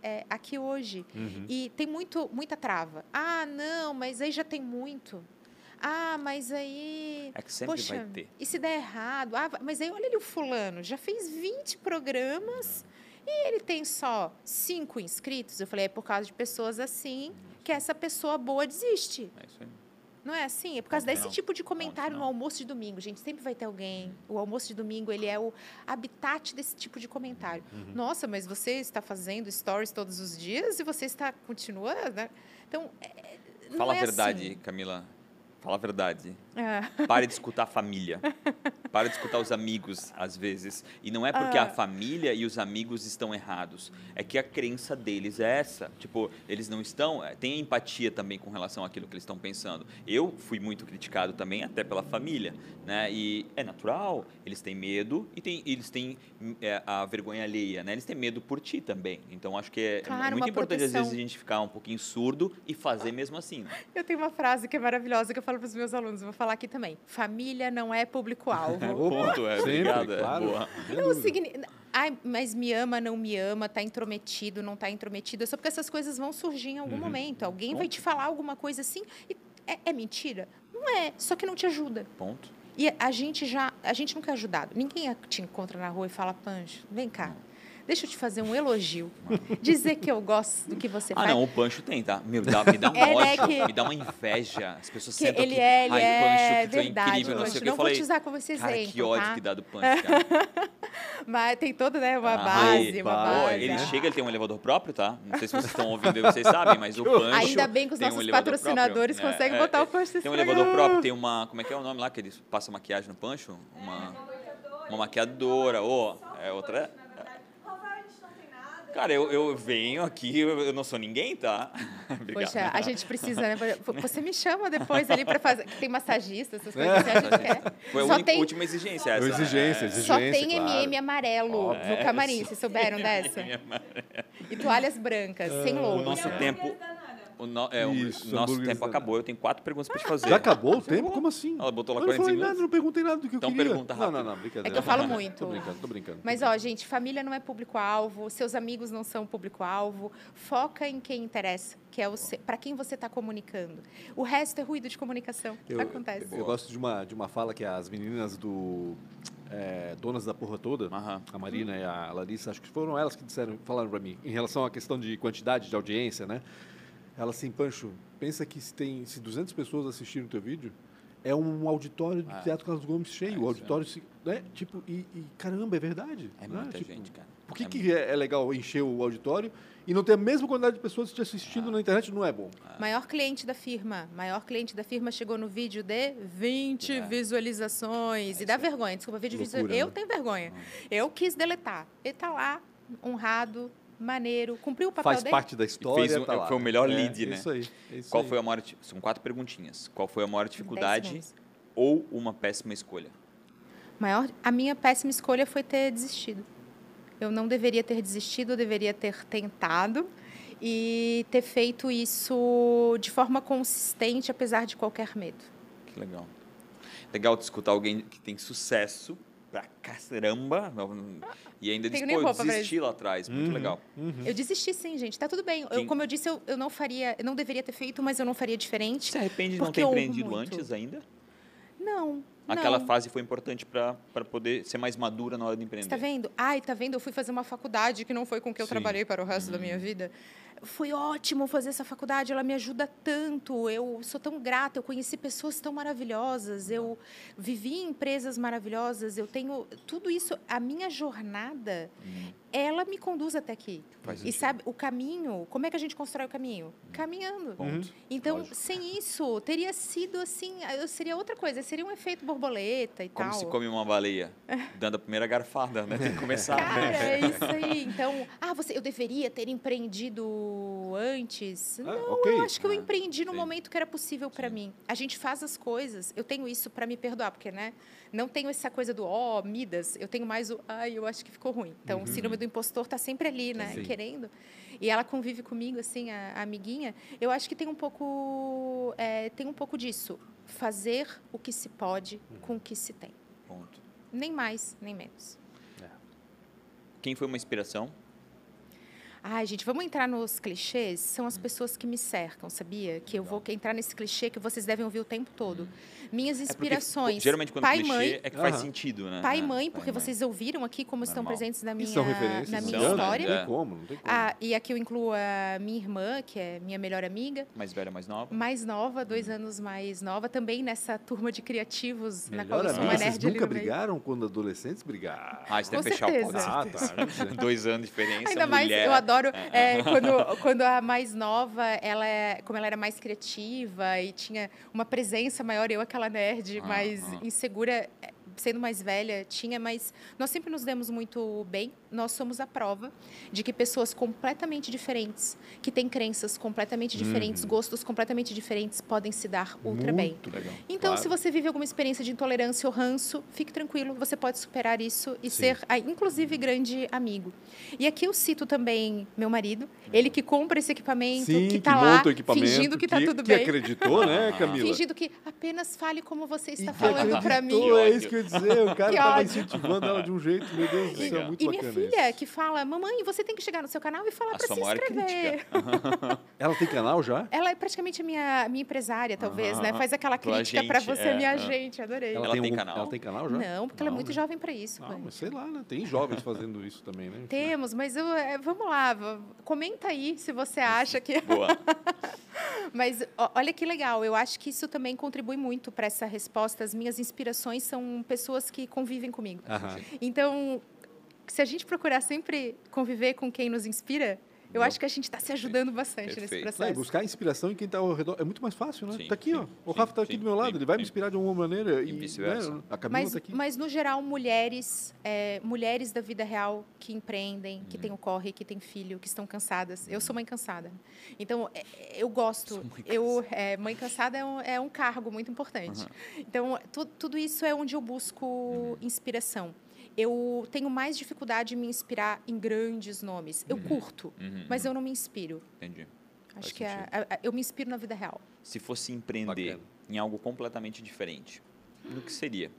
é, aqui hoje. Uhum. E tem muito, muita trava. Ah, não, mas aí já tem muito. Ah, mas aí. É que sempre Poxa, vai ter. e se der errado? Ah, mas aí olha ali o fulano, já fez 20 programas e ele tem só cinco inscritos. Eu falei, é por causa de pessoas assim que essa pessoa boa desiste. É isso aí. Não é assim? É por causa Ponto desse final. tipo de comentário Ponto no almoço de domingo. Gente, sempre vai ter alguém. O almoço de domingo, ele é o habitat desse tipo de comentário. Uhum. Nossa, mas você está fazendo stories todos os dias e você está continuando, né? Então, é, não Fala é a verdade, assim. Camila. Fala a verdade. Ah, Pare de escutar a família. Pare de escutar os amigos, às vezes. E não é porque Ah. a família e os amigos estão errados. É que a crença deles é essa. Tipo, eles não estão. é, Tem empatia também com relação àquilo que eles estão pensando. Eu fui muito criticado também, até pela família. Né? E é natural. Eles têm medo e tem, eles têm é, a vergonha alheia. Né? Eles têm medo por ti também. Então, acho que é, é Claro, muito importante, às vezes, proteção. a gente ficar um pouquinho surdo e fazer mesmo assim. eu tenho uma frase que é maravilhosa que eu falo para os meus alunos, vou falar aqui também. Família não é público-alvo. Ponto, é. Obrigado, é claro. boa. Não significa. Ai, mas me ama, não me ama, tá intrometido, não tá intrometido. É só porque essas coisas vão surgir em Uhum. algum momento. Alguém vai te falar alguma coisa assim e é, é mentira? Não é, só que não te ajuda. Ponto. E a gente já, a gente nunca é ajudado. Ninguém te encontra na rua e fala, Pancho, vem cá. Deixa eu te fazer um elogio. Dizer que eu gosto do que você Ah, faz. não, o Pancho tem, tá? Meu, dá, me dá um É, né, ódio, que- me dá uma inveja. As pessoas Que sentam ele aqui, é, ele ai, é Pancho, que tu é verdade, incrível, não sei Pancho. o que. Não Eu vou falei, te usar como esse cara, exemplo, que ódio tá? que dá do Pancho, cara. Mas tem toda né, uma Ah, base, aí, uma base. ele né? chega, ele tem um elevador próprio, tá? Não sei se vocês estão ouvindo e vocês sabem, mas o Pancho Ainda bem que os um nossos elevador patrocinadores próprio. conseguem É, botar é, o Pancho Tem um elevador próprio, tem uma... Como é que é o nome lá que eles passam maquiagem no Pancho? Uma, uma maquiadora. Ô, é outra... Rafael, a gente não tem nada. Cara, eu, eu venho aqui, eu não sou ninguém, tá? Obrigado. Poxa, a gente precisa, né? Você me chama depois ali para fazer. Tem massagista, essas coisas assim, a gente quer. Foi a Só tem- última exigência É essa. uma exigência, É. exigência. Só tem claro. MM amarelo no camarim, vocês souberam dessa? E toalhas brancas, sem O logo. nosso Não, tempo. O no- é, o Isso, nosso hambúrgueres tempo acabou. Eu tenho quatro perguntas para te fazer. Já acabou o tempo? Como assim? Ela botou lá eu não 45 falei nada, não perguntei nada do que eu Então queria. pergunta Não, rápido. não, não, brincadeira. É que eu falo Tô muito. brincando, tô brincando. Mas, ó, gente, família não é público-alvo, seus amigos não são público-alvo. Foca em quem interessa, que é para quem você está comunicando. O resto é ruído de comunicação. Eu, Acontece. eu gosto de uma, de uma fala que as meninas do é, Donas da Porra Toda, Aham. a Marina e a Larissa, acho que foram elas que disseram, falaram para mim, em relação à questão de quantidade de audiência, né? Ela assim, Pancho, pensa que se tem se 200 pessoas assistiram o teu vídeo, é um auditório do Ah. Teatro Carlos Gomes cheio. É o isso, auditório, se, né? Tipo, e, e, caramba, é verdade. É né? muita Tipo, gente, cara. Por que, É que é, é legal encher o auditório e não ter a mesma quantidade de pessoas te assistindo Ah. na internet? Não é bom. Maior cliente da firma. Maior cliente da firma chegou no vídeo de 20 É. visualizações. e dá vergonha, desculpa, vídeo de Loucura. Eu né? tenho vergonha. Eu quis deletar. Ele tá lá, honrado, maneiro, cumpriu o papel Faz dele. parte da história. fez um- tá lá. foi o melhor É, lead, é né? Isso aí. isso Qual aí. foi a maior... São quatro perguntinhas. Qual foi a maior dificuldade ou uma péssima escolha? Maior, a minha péssima escolha foi ter desistido. Eu não deveria ter desistido, eu deveria ter tentado e ter feito isso de forma consistente, apesar de qualquer medo. Que legal. Legal de escutar alguém que tem sucesso pra caramba e ainda nem pô, eu desisti lá atrás. Muito Uhum. legal. Eu desisti sim, gente. Tá tudo bem. Eu, como eu disse, eu, eu não faria, eu não deveria ter feito, mas eu não faria diferente. Se arrepende de não ter empreendido muito. antes ainda? Não. Aquela não. fase foi importante para poder ser mais madura na hora de empreender. Você tá vendo? Ai, tá vendo? Eu fui fazer uma faculdade que não foi com que eu Sim. trabalhei para o resto da Uhum. minha vida. Foi ótimo fazer essa faculdade, ela me ajuda tanto, eu sou tão grata, eu conheci pessoas tão maravilhosas, eu vivi em empresas maravilhosas, eu tenho tudo isso, a minha jornada, ela me conduz até aqui. Faz E sabe, o caminho, como é que a gente constrói o caminho? Caminhando. Ponto. Então, Lógico. sem isso, teria sido assim, eu seria outra coisa, seria um efeito borboleta e Como tal. se come uma baleia? Dando a primeira garfada, né? Tem que começar. Cara, é isso aí. Então, ah, você, eu deveria ter empreendido antes. Ah, Não, ok. eu acho que eu Ah, empreendi no sim. momento que era possível para mim. A gente faz as coisas, eu tenho isso para me perdoar, porque, né, não tenho essa coisa do, ó, Midas, eu tenho mais o, ai, eu acho que ficou ruim. Então, o síndrome do impostor tá sempre ali, né, Sim. querendo. E ela convive comigo, assim, a, a amiguinha. Eu acho que tem um pouco, é, tem um pouco disso. Fazer o que se pode com o que se tem. Ponto. Nem mais, nem menos. Quem foi uma inspiração? Ai, gente, vamos entrar nos clichês? São as pessoas que me cercam, sabia? Que eu vou entrar nesse clichê que vocês devem ouvir o tempo todo. Minhas É porque, inspirações. geralmente, quando pai e clichê mãe. é que faz sentido, né? Pai e É, mãe, porque pai vocês ouviram aqui como estão Normal. presentes na minha, são referências. na minha são, né? história. Não É. tem como, não tem como. Ah, e aqui eu incluo a minha irmã, que é minha melhor amiga, Mais velha, mais nova? mais nova, dois anos mais nova, também nessa turma de criativos, na qual Melhor eu sou uma nerd vocês ali nunca brigaram quando adolescentes brigaram? Ah, isso deve fechar o ponto. Ah, tá. Dois anos de diferença, Ainda mais, mulher. eu adoro é, quando, quando a mais nova, ela é, como ela era mais criativa e tinha uma presença maior, eu aquela nerd mais insegura, é, sendo mais velha, tinha, mas nós sempre nos demos muito bem. Nós somos a prova de que pessoas completamente diferentes, que têm crenças completamente diferentes, gostos completamente diferentes, podem se dar ultra bem. Muito Legal. Então, Claro. se você vive alguma experiência de intolerância ou ranço, fique tranquilo, você pode superar isso e Sim. ser, inclusive, grande amigo. E aqui eu cito também meu marido, ele que compra esse equipamento, Sim, que que está lá, fingindo que está tudo que bem. acreditou, né, Camila? Fingindo que apenas fale como você está E que falando para mim. É isso que eu ia dizer. O cara tava incentivando ela de um jeito, meu Deus do céu, Legal. muito E minha bacana filha isso. que fala, mamãe, você tem que chegar no seu canal e falar A para se maior inscrever. Ela tem canal já? Ela é praticamente a minha, minha empresária, talvez, né? Aham. Faz aquela Tua crítica para você, é, minha é. gente, adorei. Ela tem algum- canal? Ela tem canal já? Não, porque ela é Não, muito né? jovem para isso. Não, mas sei lá, né? Tem jovens fazendo isso também, né? Temos, mas eu, é, vamos lá, comenta aí se você acha que. Boa. Mas ó, olha que legal, eu acho que isso também contribui muito para essa resposta. As minhas inspirações são pessoas que convivem comigo. Aham. Então, se a gente procurar sempre conviver com quem nos inspira, eu Boa. acho que a gente está se ajudando bastante nesse Perfeito. Não, e processo. buscar inspiração em quem está ao redor é muito mais fácil, né? Sim, tá aqui, sim, ó. O sim, Rafa tá aqui sim, do meu lado, sim, ele vai me inspirar de alguma maneira. E E, vice-versa. né, a Camila Mas, tá aqui. mas, no geral, mulheres, é, mulheres da vida real que empreendem, que Uhum. têm o corre, que têm filho, que estão cansadas. Eu sou mãe cansada. Então, é, é, eu gosto. Mãe eu, é, mãe cansada é um, é um cargo muito importante. Então, tu- tudo isso é onde eu busco Uhum. inspiração. Eu tenho mais dificuldade em me inspirar em grandes nomes. Eu curto, Uhum, mas uhum. eu não me inspiro. Entendi. Acho Faz que é- eu me inspiro na vida real. Se fosse empreender Bacana. em algo completamente diferente, no que seria?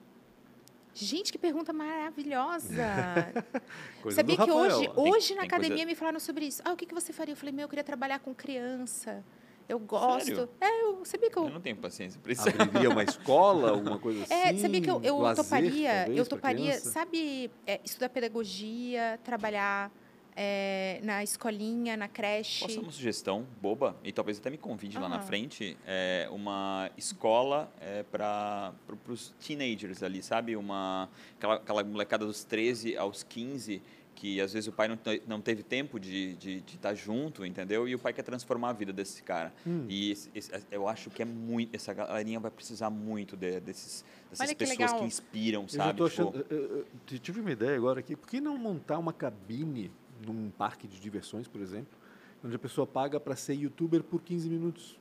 Gente, que pergunta maravilhosa! Coisa Sabia do que Rafael. hoje, ó. Tem- hoje na tem academia coisa- me falaram sobre isso. Ah, o que, que você faria? Eu falei, meu, eu queria trabalhar com criança. Eu gosto. Sério? É, eu sabia que eu. Eu não tenho paciência para isso. Abriria uma escola, alguma coisa assim? É, sabia que eu, eu lazer, toparia, talvez, eu toparia, sabe, é, estudar pedagogia, trabalhar é, na escolinha, na creche. Posso dar uma sugestão boba? E talvez até me convide lá na frente. É uma escola é, para os teenagers ali, sabe? Uma, aquela, aquela molecada dos 13 aos 15, que às vezes o pai não, te- não teve tempo de estar de, de estar junto, entendeu? E o pai quer transformar a vida desse cara. Hum. E esse- esse- eu acho que é muito. Essa galerinha vai precisar muito de- desses, dessas Olha que pessoas legal. que inspiram, Eu sabe? tô Tipo, achando. eu- eu- tive uma ideia agora aqui. Por que não montar uma cabine num parque de diversões, por exemplo, onde a pessoa paga para ser youtuber por 15 minutos?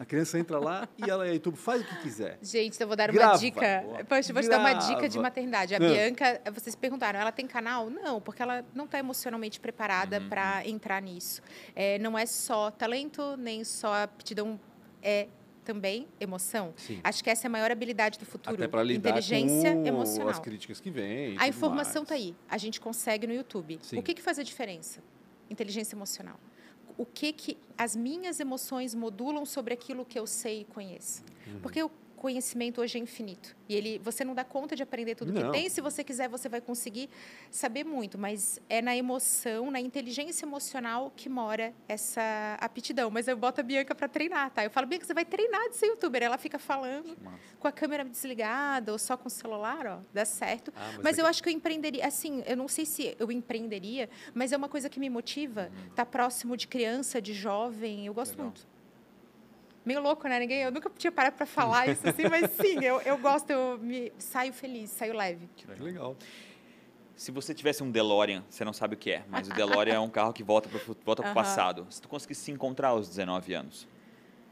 A criança entra lá e ela é youtuber, faz o que quiser. Gente, então eu vou dar Grava. uma dica. Poxa, eu vou te dar uma dica de maternidade. A Não. Bianca, vocês perguntaram, ela tem canal? Não, porque ela não está emocionalmente preparada Uhum. para entrar nisso. É, não é só talento, nem só aptidão, é também emoção. Sim. Acho que essa é a maior habilidade do futuro. Até para lidar Inteligência com emocional. as críticas que vêm. e A informação está aí. A gente consegue no YouTube. Sim. O que, que faz a diferença? Inteligência emocional. O que que as minhas emoções modulam sobre aquilo que eu sei e conheço. Porque o conhecimento hoje é infinito. E ele, você não dá conta de aprender tudo Não. que tem. Se você quiser, você vai conseguir saber muito. Mas é na emoção, na inteligência emocional que mora essa aptidão. Mas eu boto a Bianca para treinar, tá? Eu falo, Bianca, você vai treinar de ser youtuber. Ela fica falando com a câmera desligada ou só com o celular, ó, dá certo. Ah, mas mas eu que- acho que eu empreenderia, assim, eu não sei se eu empreenderia, mas é uma coisa que me motiva, estar próximo de criança, de jovem, eu gosto Legal. muito. Meio louco, né? Ninguém, eu nunca tinha parado para falar isso assim, mas sim, eu, eu gosto, eu me saio feliz, saio leve. Que legal. Se você tivesse um DeLorean, você não sabe o que é, mas o DeLorean é um carro que volta para o volta pro Aham. passado. Se tu conseguisse se encontrar aos 19 anos,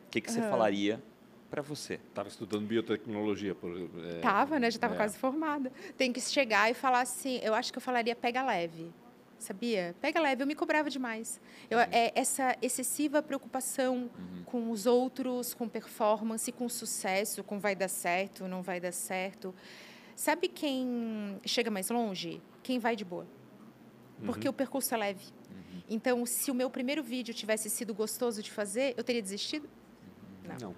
o que, que você Aham. falaria para você? Estava estudando biotecnologia. Por, é, Tava, né? Já estava é. quase formada. Tem que chegar e falar assim, eu acho que eu falaria pega leve. Sabia? Pega leve, eu me cobrava demais. Eu, é, essa excessiva preocupação com os outros, com performance, com sucesso, com vai dar certo, não vai dar certo. Sabe quem chega mais longe? Quem vai de boa. Porque o percurso é leve. Então, se o meu primeiro vídeo tivesse sido gostoso de fazer, eu teria desistido? Não.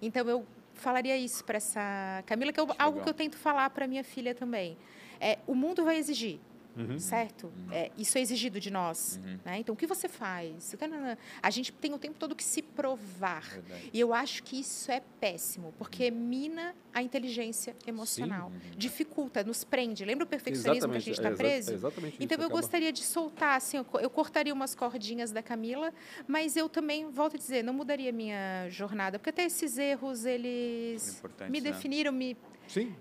Então eu falaria isso para essa Camila, que é algo legal. que eu tento falar para minha filha também. É, o mundo vai exigir, Uhum. certo? É, isso é exigido de nós. Uhum. Né? Então o que você faz? A gente tem o tempo todo que se provar. Verdade. E eu acho que isso é péssimo, porque mina a inteligência emocional. Dificulta, nos prende. Lembra o perfeccionismo que a gente está é preso? é exatamente Então eu acaba- gostaria de soltar, assim, eu, co- eu cortaria umas cordinhas da Camila, mas eu também, volto a dizer, não mudaria minha jornada, porque até esses erros, eles me né? definiram, me, Sim.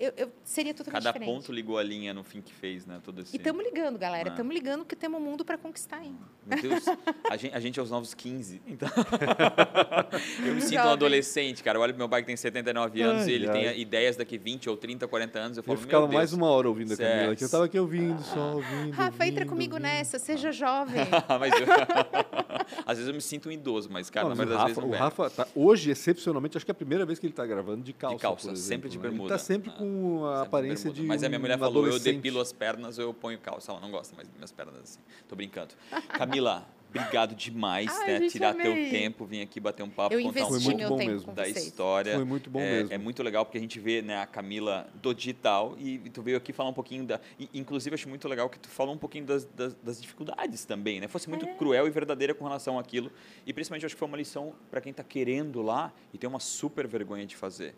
eu, eu seria totalmente Cada diferente. ponto ligou a linha no fim que fez, né? Todo esse... E estamos ligando, galera, Ah. estamos ligando que temos um mundo para conquistar ainda. Meu Deus, a gente, a gente é os novos 15. Então... eu me sinto um Jovem. adolescente, cara. Olha pro meu pai que tem 79 anos Ai, e ele ai. tem ideias daqui 20 ou 30, 40 anos. Eu falo, Eu ficava meu Deus. mais uma hora ouvindo a Camila Certo. aqui. Eu estava aqui ouvindo, só ouvindo. Rafa, entra ouvindo, comigo ouvindo. nessa, seja jovem. mas eu... Às vezes eu me sinto um idoso, mas, cara, Não, na mas o maioria das Rafa, vezes o. Rafa tá, hoje, excepcionalmente, acho que é a primeira vez que ele está gravando de calça. calça, por sempre de né? bermuda. Ele está sempre Ah, com a Sempre aparência bermuda. de Mas a minha mulher um falou, eu depilo as pernas, eu ponho calça. Ela não gosta mais das minhas pernas assim. Tô brincando. Camila, obrigado demais, Ai, né? Tirar teu amei. tempo, vir aqui bater um papo, Eu contar um Foi investi muito meu bom tempo mesmo. da história. Foi muito bom é, mesmo. é muito legal porque a gente vê né, a Camila do digital e, tu veio aqui falar um pouquinho da. e, inclusive, acho muito legal que tu falou um pouquinho das, das, das dificuldades também, né? Fosse muito É. cruel e verdadeira com relação àquilo. E principalmente acho que foi uma lição para quem está querendo lá e tem uma super vergonha de fazer.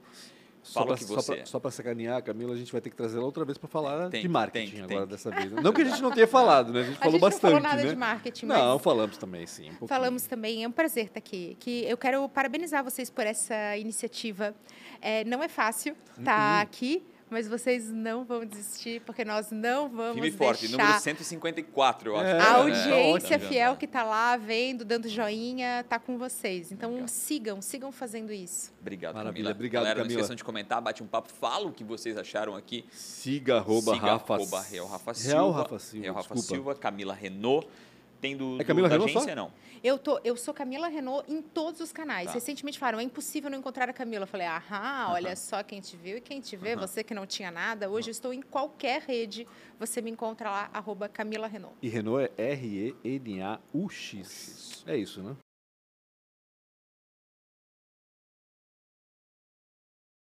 Só Fala pra, que só você pra- Só para sacanear a Camila, a gente vai ter que trazer ela outra vez para falar Tem de marketing tem agora tem dessa vez. Não que a gente não tenha falado, né? A gente A falou gente não bastante, falou nada né? de marketing, Não, mas- falamos também, sim. um. Falamos também, é um prazer estar aqui. Que eu quero parabenizar vocês por essa iniciativa. É, não é fácil estar Uhum. aqui, mas vocês não vão desistir, porque nós não vamos Firme forte, deixar número 154, eu acho. É, que a né? audiência fiel que está lá, vendo, dando joinha, está com vocês. Então Legal. sigam, sigam fazendo isso. Obrigado, Maravilha, Camila. obrigado, Galera, não Camila. esqueçam de comentar, bate um papo, fala o que vocês acharam aqui. Siga arroba Siga Rafa, arroba Real Rafa Silva. Real Rafa Silva, Real Rafa. Silva, Camila Renault. Tem do, É Camila do, da Renault só? agência, não? Eu, tô, eu sou Camila Renault em todos os canais. Tá. Recentemente falaram, é impossível não encontrar a Camila. Eu falei, aham, olha só quem te viu e quem te vê, você que não tinha nada. Hoje eu estou em qualquer rede, você me encontra lá, arroba Camila Renault. E Renault é R-E-N-A-U-X. É isso, né?